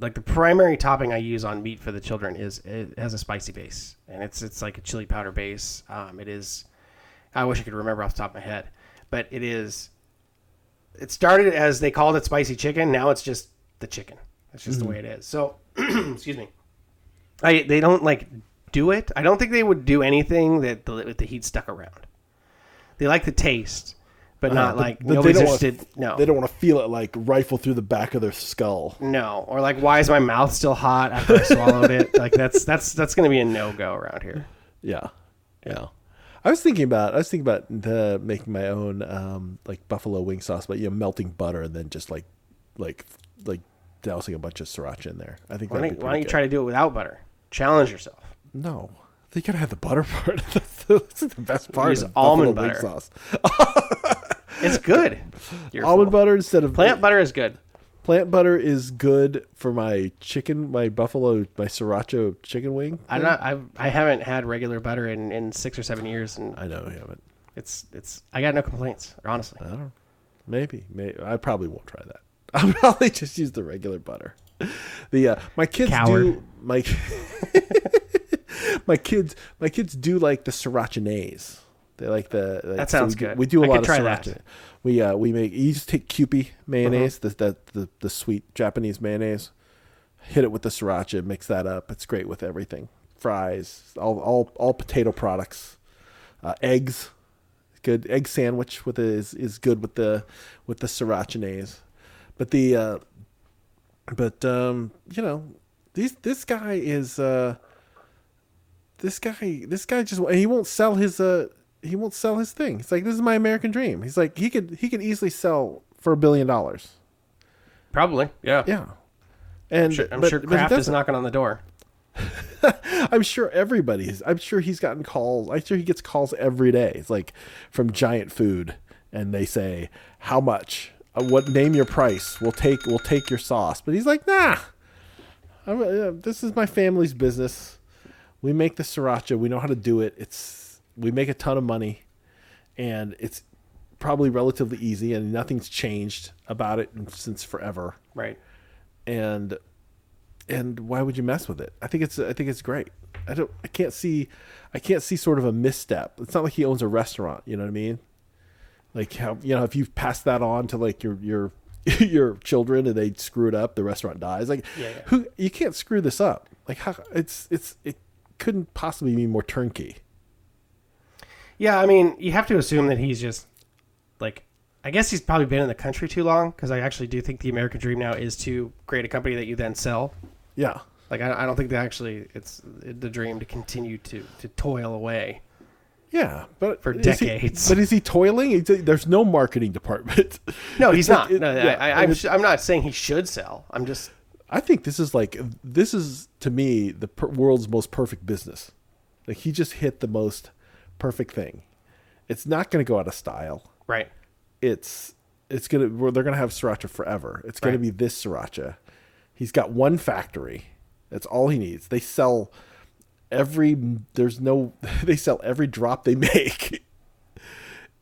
like the primary topping I use on meat for the children is it has a spicy base and it's it's like a chili powder base. Um, it is I wish I could remember off the top of my head, but it is. It started as they called it spicy chicken. Now it's just the chicken. That's just the way it is. So excuse me. I they don't like do it. I don't think they would do anything that the, with the heat stuck around. They like the taste, but not like Uh, But nobody's interested. wanna, no, they don't want to feel it like rifle through the back of their skull. no, or like why is my mouth still hot after I swallowed it? Like that's that's that's gonna be a no go around here. Yeah, yeah. I was thinking about I was thinking about the, making my own um, like buffalo wing sauce, but you know, melting butter and then just like like like dousing a bunch of sriracha in there. I think Why why don't you pretty try to do it without butter? Challenge yourself. No, They gotta have the butter part. That's the, that's the best part. Use almond butter. sauce. It's good. You're Almond butter instead of Plant butter is good. Plant butter is good for my chicken, my buffalo, my sriracha chicken wing. I'm not. I I haven't had regular butter in, in six or seven years, and I know you haven't. it's it's. I got no complaints. Honestly, I don't. Maybe, maybe I probably won't try that. I'll probably just use the regular butter. The uh, my kids Coward. do my my kids my kids do like the srirachanaise. They like the like, That so sounds we do- good. We do a I lot of try sriracha. that. We uh we make you just take Kewpie mayonnaise, the, the the the sweet Japanese mayonnaise. Hit it with the sriracha, mix that up. It's great with everything. Fries, all all all potato products, uh, eggs good egg sandwich with the, is is good with the with the srirachanaise. But the uh but um you know these this guy is uh this guy this guy just he won't sell his uh he won't sell his thing. He's like this is my American dream. He's like he could he could easily sell for a billion dollars. probably. Yeah. Yeah. And Sure- I'm but- sure Kraft is knocking on the door. I'm sure everybody's. I'm sure he's gotten calls. I'm sure he gets calls every day. It's like from Giant Food, and they say, "How much? Uh, what? Name your price. We'll take. We'll take your sauce." But he's like, "Nah. Uh, this is my family's business. We make the sriracha. We know how to do it. It's we make a ton of money, and it's probably relatively easy, and nothing's changed about it since forever." Right. and and why would you mess with it? I think it's I think it's great. I don't I can't see I can't see sort of a misstep. It's not like he owns a restaurant, you know what I mean? Like how you know if you pass that on to like your your your children and they screw it up, the restaurant dies. Like Yeah, yeah. who you can't screw this up. Like how it's it's it couldn't possibly be more turnkey. Yeah, I mean, you have to assume that he's just like. I guess he's probably been in the country too long because I actually do think the American dream now is to create a company that you then sell. Yeah. Like I, I don't think that actually it's the dream to continue to to toil away. Yeah, but For is he- decades. but is he toiling? There's no marketing department. No, he's not. it- no, yeah, I, and I'm, I'm not saying he should sell. I'm just I think this is like this is to me the per- world's most perfect business. Like he just hit the most perfect thing. It's not going to go out of style. right. It's it's gonna they're gonna have sriracha forever. It's gonna Right. be this sriracha. He's got one factory. That's all he needs. They sell every. There's no. They sell every drop they make.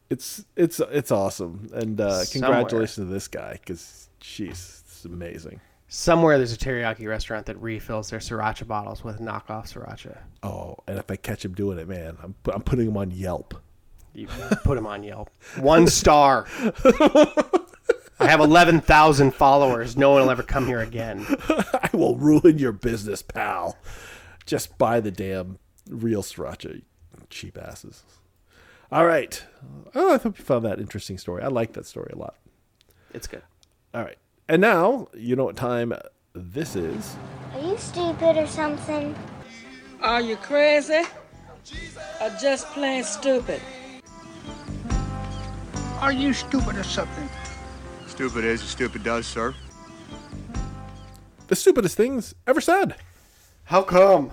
It's it's it's awesome, and uh, Somewhere. congratulations to this guy because jeez, it's amazing. Somewhere there's a teriyaki restaurant that refills their sriracha bottles with knockoff sriracha. Oh, and if I catch him doing it, man, I'm I'm putting him on Yelp. You put him on Yelp. One star. I have 11,000 followers. No one will ever come here again. I will ruin your business, pal. Just buy the damn real sriracha, you cheap asses. All right. Oh, I hope you found that interesting story. I like that story a lot. It's good. All right. And now, you know what time this is. Are you stupid or something? Are you crazy? Or just plain stupid? Are you stupid or something? Stupid is as stupid does, sir. The stupidest things ever said. How come?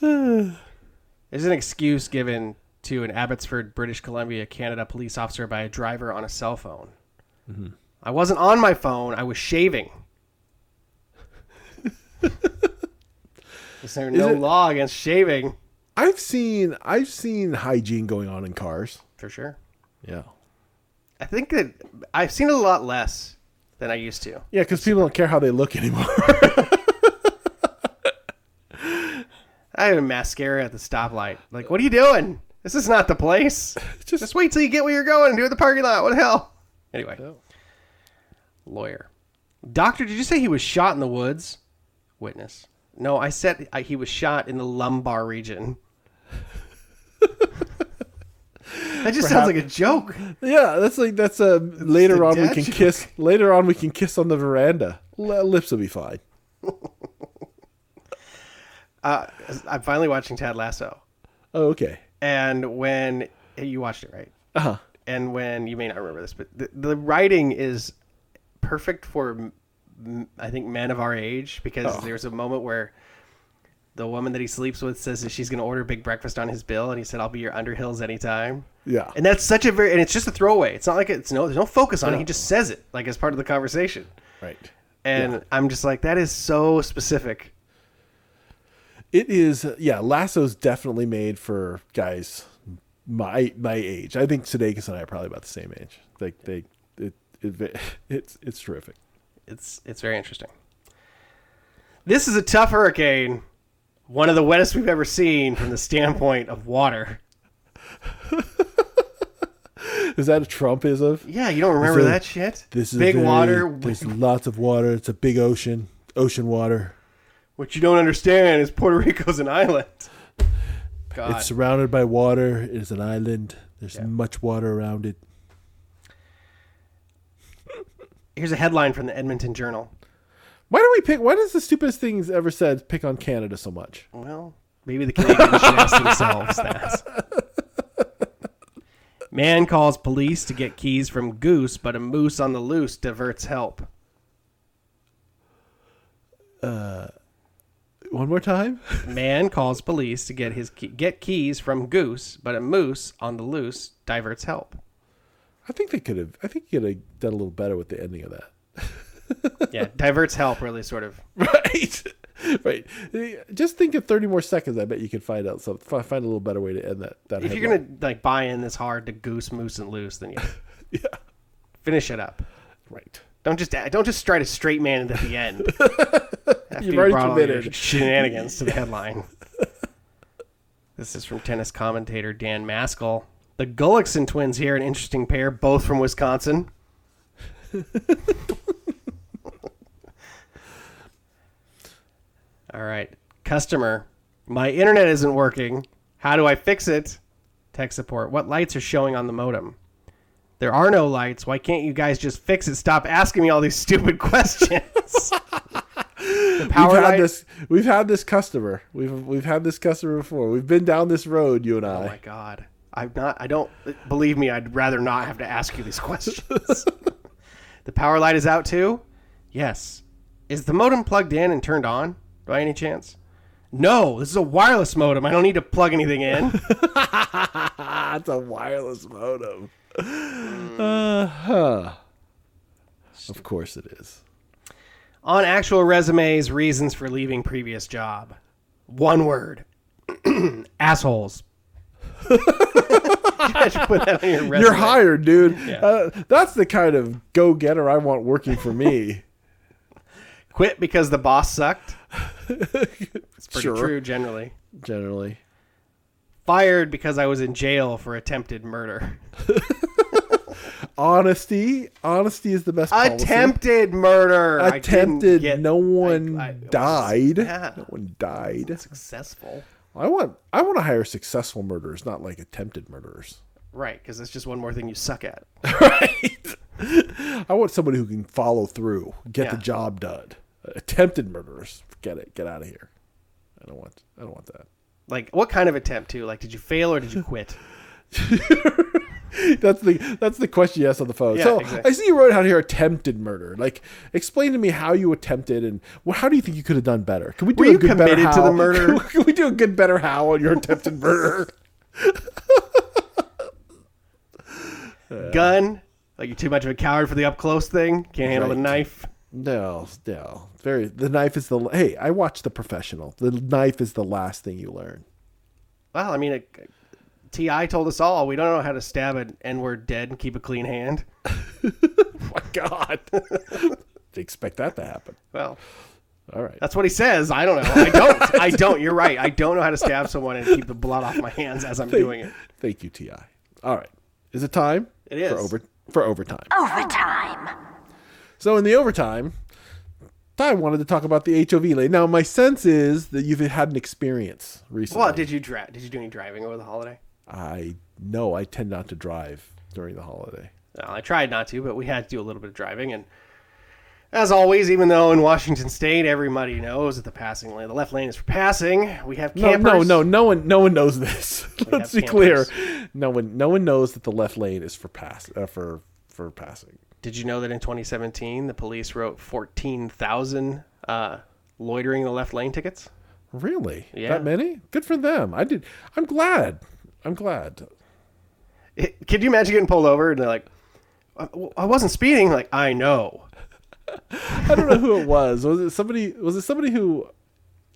There's an excuse given to an Abbotsford, British Columbia, Canada police officer by a driver on a cell phone. Mm-hmm. I wasn't on my phone. I was shaving. Is there no it- law against shaving? I've seen I've seen hygiene going on in cars. For sure. Yeah. I think that I've seen it a lot less than I used to. Yeah, because people don't care how they look anymore. I have a mascara at the stoplight. Like, what are you doing? This is not the place. Just- Just, wait till you get where you're going and do it at the parking lot. What the hell? Anyway, lawyer. Doctor, did you say he was shot in the woods? Witness. No, I said uh, he was shot in the lumbar region. That just sounds like a joke. Yeah, that's like that's uh later a on we can joke. kiss. Later on we can kiss on the veranda. L- lips will be fine. Uh, I'm finally watching Ted Lasso, Oh, okay. and when you watched it, right? Uh huh. and when you may not remember this, but the, the writing is perfect for I think men of our age because Oh. there's a moment where the woman that he sleeps with says that she's going to order big breakfast on his bill, and he said, "I'll be your Underhills anytime." Yeah. And that's such a very and it's just a throwaway. It's not like it's no there's no focus on it. He just says it like as part of the conversation, right. and I'm just like that is so specific. It is. Yeah, Lasso's definitely made for guys my my age. I think Sudeikis and I are probably about the same age. Like they, it, it it's it's terrific. It's it's very interesting. This is a tough hurricane, one of the wettest we've ever seen from the standpoint of water. Is that a Trumpism? Yeah, you don't remember that shit? This is big very- water. There's lots of water. It's a big ocean. Ocean water. What you don't understand is Puerto Rico's an island. God. It's surrounded by water. It is an island. There's much water around it. Here's a headline from the Edmonton Journal. Why do we pick? Why does the stupidest things ever said pick on Canada so much? Well, maybe the Canadians should ask themselves that. Man calls police to get keys from goose, but a moose on the loose diverts help. Uh, One more time. Man calls police to get his key- get keys from goose, but a moose on the loose diverts help. I think they could have. I think you could have done a little better with the ending of that. Yeah, diverts help really sort of. right right just think of 30 more seconds i bet you could find out some find a little better way to end that that If you're gonna like buy in this hard to goose, moose, and loose, then you yeah finish it up. right Don't just don't just try to straight man it at the end. After You've you already brought all your committed. shenanigans to the headline. this is from tennis commentator Dan Maskell. The Gullikson twins here, an interesting pair, both from Wisconsin. All right. Customer, my internet isn't working. How do I fix it? Tech support. What lights are showing on the modem? There are no lights. Why can't you guys just fix it? Stop asking me all these stupid questions. the power we've had light. this we've had this customer we've we've had this customer before we've been down this road you and oh I. Oh my god. I'm not I don't believe me, I'd rather not have to ask you these questions. the power light is out too? Yes. Is the modem plugged in and turned on by any chance? No, this is a wireless modem. I don't need to plug anything in. it's a wireless modem uh, huh. of course it is on actual resumes, reasons for leaving previous job. One word. Assholes. you guys should put that on your resume. you're hired dude uh, that's the kind of go-getter i want working for me Quit because the boss sucked. It's pretty Sure. true generally. generally Fired because I was in jail for attempted murder. honesty honesty is the best policy. Attempted murder. Attempted get- no one I- I was- died yeah. no one died Successful. i want i want to hire successful murderers not like attempted murderers Right, because it's just one more thing you suck at. right i want somebody who can follow through get the job done attempted murderers forget it get out of here i don't want i don't want that Like, what kind of attempt too? Like, did you fail or did you quit? that's the that's the question you asked on the phone. Yeah, so exactly. I see you wrote out here attempted murder. Like, explain to me how you attempted and well, how do you think you could have done better? Can we do Were a you good better committed to how? the murder? Can we do a good better how on your attempted murder? Uh. Gun? Like, you're too much of a coward for the up close thing? Can't handle the knife? No, no. Very. The knife is the. Hey, I watched The Professional. The knife is the last thing you learn. Well, I mean, it, T.I. told us all we don't know how to stab an N word dead and keep a clean hand. My God. Expect that to happen. Well, All right. that's what he says. I don't know. I don't. I don't. You're right. I don't know how to stab someone and keep the blood off my hands as I'm doing it. Thank you, Ti. All right. Is it time? It is. for over for overtime. Overtime. So in the overtime, I wanted to talk about the HOV lane. Now, my sense is that you've had an experience recently. Well, did you dri- Did you do any driving over the holiday? I no, I tend not to drive during the holiday. Well, I tried not to, but we had to do a little bit of driving. And as always, even though in Washington State everybody knows that the passing lane, the left lane is for passing, we have No, campers. no, no, no one, no one knows this. Let's be clear. No one, no one knows that the left lane is for pass uh, for for passing. Did you know that in 2017 the police wrote 14,000 uh, loitering in the left lane tickets? Really? Yeah. That many? Good for them. I did. I'm glad. I'm glad. It, could you imagine getting pulled over and they're like, "I, I wasn't speeding. Like I know. I don't know who it was. Was it somebody? Was it somebody who?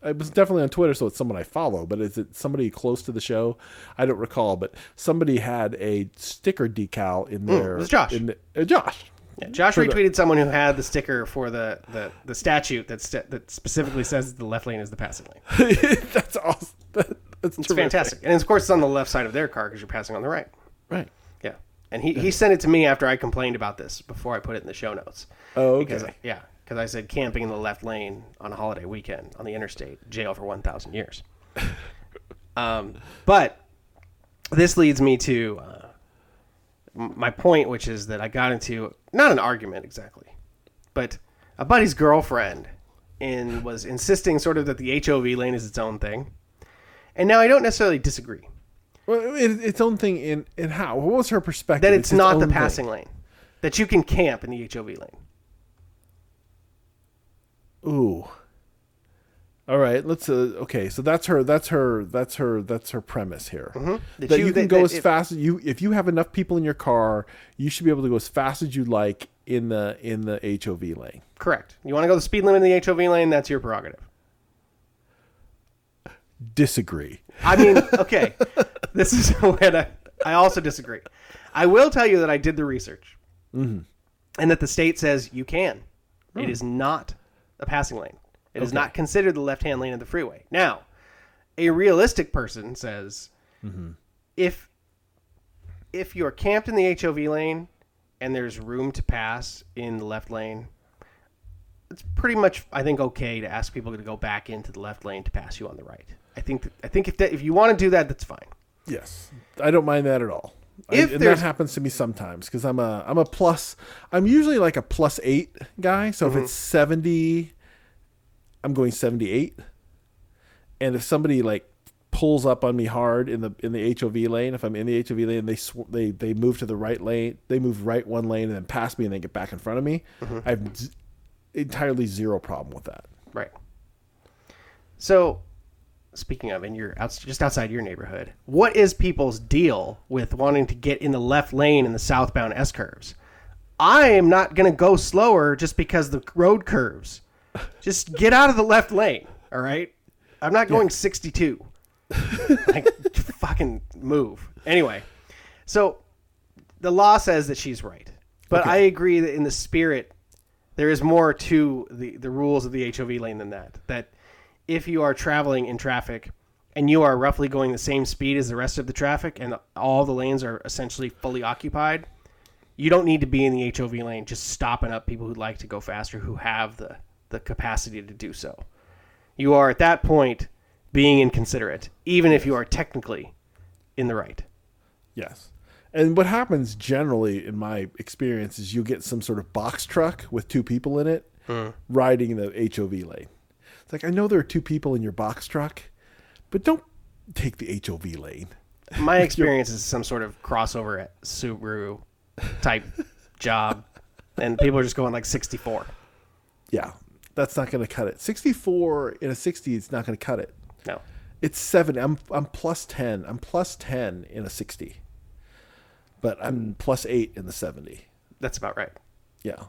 It was definitely on Twitter, so it's someone I follow. But is it somebody close to the show? I don't recall. But somebody had a sticker decal in there. Hmm, it was Josh. In the, uh, Josh. Josh retweeted someone who had the sticker for the, the, the statute that st- that specifically says the left lane is the passing lane. That's awesome. That, that's It's fantastic, and of course it's on the left side of their car because you're passing on the right. Right. Yeah, and he, he sent it to me after I complained about this before I put it in the show notes. Oh, Because okay. yeah, because I said camping in the left lane on a holiday weekend on the interstate, jail for one thousand years. um, but this leads me to uh, my point, which is that I got into not an argument exactly, but a buddy's girlfriend, and was insisting sort of that the HOV lane is its own thing, and now I don't necessarily disagree Well, it, its own thing in in how? What was her perspective? that it's, not the own thing. passing lane, that you can camp in the HOV lane. Ooh. All right, let's. Uh, okay, so that's her. That's her. That's her. That's her premise here. Mm-hmm. That That you- you, can that- go that as if- fast as you. If you have enough people in your car, you should be able to go as fast as you like in the in the HOV lane. Correct. You want to go the speed limit in the HOV lane? That's your prerogative. Disagree. I mean, okay, this is what I, I also disagree. I will tell you that I did the research, mm-hmm. and that the state says you can. It hmm. is not a passing lane. It is not considered the left-hand lane of the freeway. Now, a realistic person says, if if you're camped in the HOV lane and there's room to pass in the left lane, it's pretty much I think okay to ask people to go back into the left lane to pass you on the right. I think I think if that, if you want to do that, that's fine. Yes, I don't mind that at all. I- If and that happens to me sometimes because I'm a I'm a plus. I'm usually like a plus eight guy. So Mm-hmm. if it's seventy, I'm going seventy eight. And if somebody like pulls up on me hard in the in the HOV lane, if I'm in the HOV lane, they sw- they they move to the right lane, they move right one lane and then pass me and then get back in front of me. Mm-hmm. I have z- entirely zero problem with that. Right. So, speaking of, and you're out, just outside your neighborhood, what is people's deal with wanting to get in the left lane in the southbound S curves? I am not going to go slower just because the road curves. Just get out of the left lane, all right? I'm not going 62. like, fucking move. Anyway, so the law says that she's right, but I agree that in the spirit, there is more to the, the rules of the HOV lane than that. That if you are traveling in traffic and you are roughly going the same speed as the rest of the traffic and all the lanes are essentially fully occupied, you don't need to be in the HOV lane just stopping up people who like to go faster who have the, the capacity to do so. You are at that point being inconsiderate, even if you are technically in the right. Yes. And what happens generally, in my experience, is you get some sort of box truck with two people in it mm. riding the HOV lane. It's like, I know there are two people in your box truck, but don't take the HOV lane. My experience is some sort of crossover at Subaru type job, and people are just going like 64. Yeah, that's not going to cut it. 64 in a 60 is not going to cut it. No. It's seven. I'm I'm plus 10. I'm plus 10 in a 60, but I'm plus eight in the 70. That's about right. Yeah.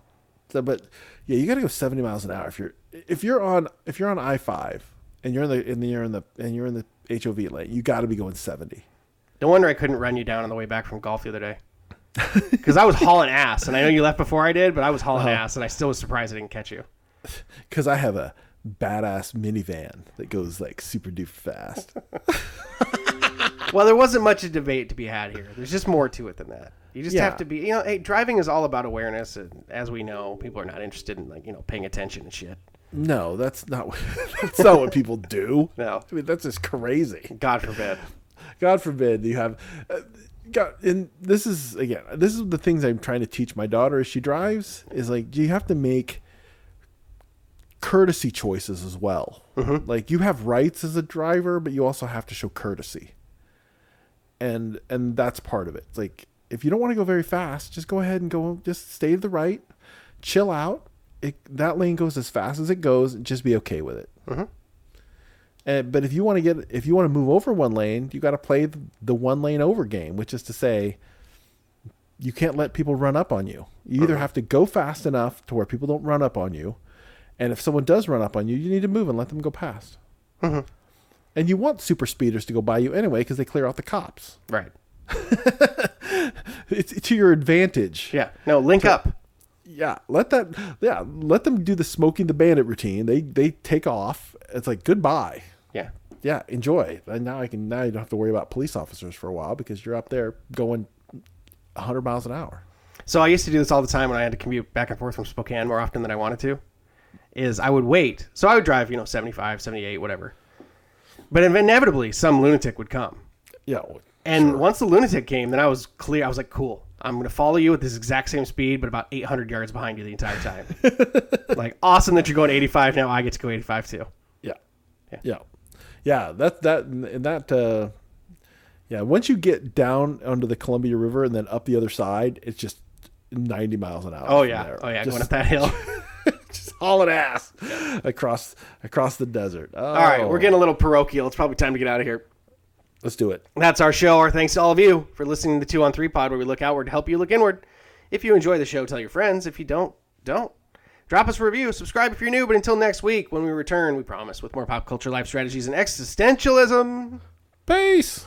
So, but yeah, you got to go 70 miles an hour if you're if you're on if you're on I five and you're in the in the you're in the and you're in the HOV lane, you got to be going 70. No wonder I couldn't run you down on the way back from golf the other day. Because I was hauling ass, and I know you left before I did, but I was hauling uh-huh. ass, and I still was surprised I didn't catch you. Because I have a badass minivan that goes like super duper fast. Well, there wasn't much of a debate to be had here. There's just more to it than that. You just Yeah. have to be, you know, hey, driving is all about awareness, and as we know, people are not interested in like, you know, paying attention and shit. no, that's not what, that's not what people do. No. I mean that's just crazy. God forbid. God forbid you have. Uh, God, and this is again, this is the things I'm trying to teach my daughter as she drives. Is like do you have to make courtesy choices as well. Mm-hmm. Like you have rights as a driver, but you also have to show courtesy. And and that's part of it. It's like if you don't want to go very fast, just go ahead and go. Just stay to the right, chill out. It, that lane goes as fast as it goes. Just be okay with it. And, but if you want to get if you want to move over one lane, you got to play the, the one lane over game, which is to say, you can't let people run up on you. You either uh-huh. have to go fast enough to where people don't run up on you, and if someone does run up on you, you need to move and let them go past. Mm-hmm. And you want super speeders to go by you anyway because they clear out the cops. Right. It's to your advantage. Yeah. No, link up. yeah, let that yeah, let them do the Smokey and the Bandit routine. They they take off. It's like goodbye. Yeah. Yeah, enjoy. And now I can now you don't have to worry about police officers for a while because you're up there going 100 miles an hour. So I used to do this all the time when I had to commute back and forth from Spokane more often than I wanted to. Is I would wait. So I would drive, you know, 75, 78, whatever. But inevitably, some lunatic would come. Yeah, well, And once the lunatic came, then I was clear. I was like, cool. I'm going to follow you at this exact same speed, but about 800 yards behind you the entire time. like, awesome that you're going 85. Now I get to go 85 too. yeah, Yeah. yeah, yeah. That that and that. Uh, yeah, once you get down under the Columbia River and then up the other side, it's just 90 miles an hour. Oh, yeah. there. Oh, yeah. Just, going up that hill. hauling ass across across the desert. Oh, all right. We're getting a little parochial. It's probably time to get out of here. Let's do it. That's our show. Our thanks to all of you for listening to the Two on Three Pod, where we look outward to help you look inward. If you enjoy the show, tell your friends. If you don't, don't. Drop us a review, subscribe if you're new. But until next week, when we return, we promise with more pop culture, life strategies, and existentialism. Peace.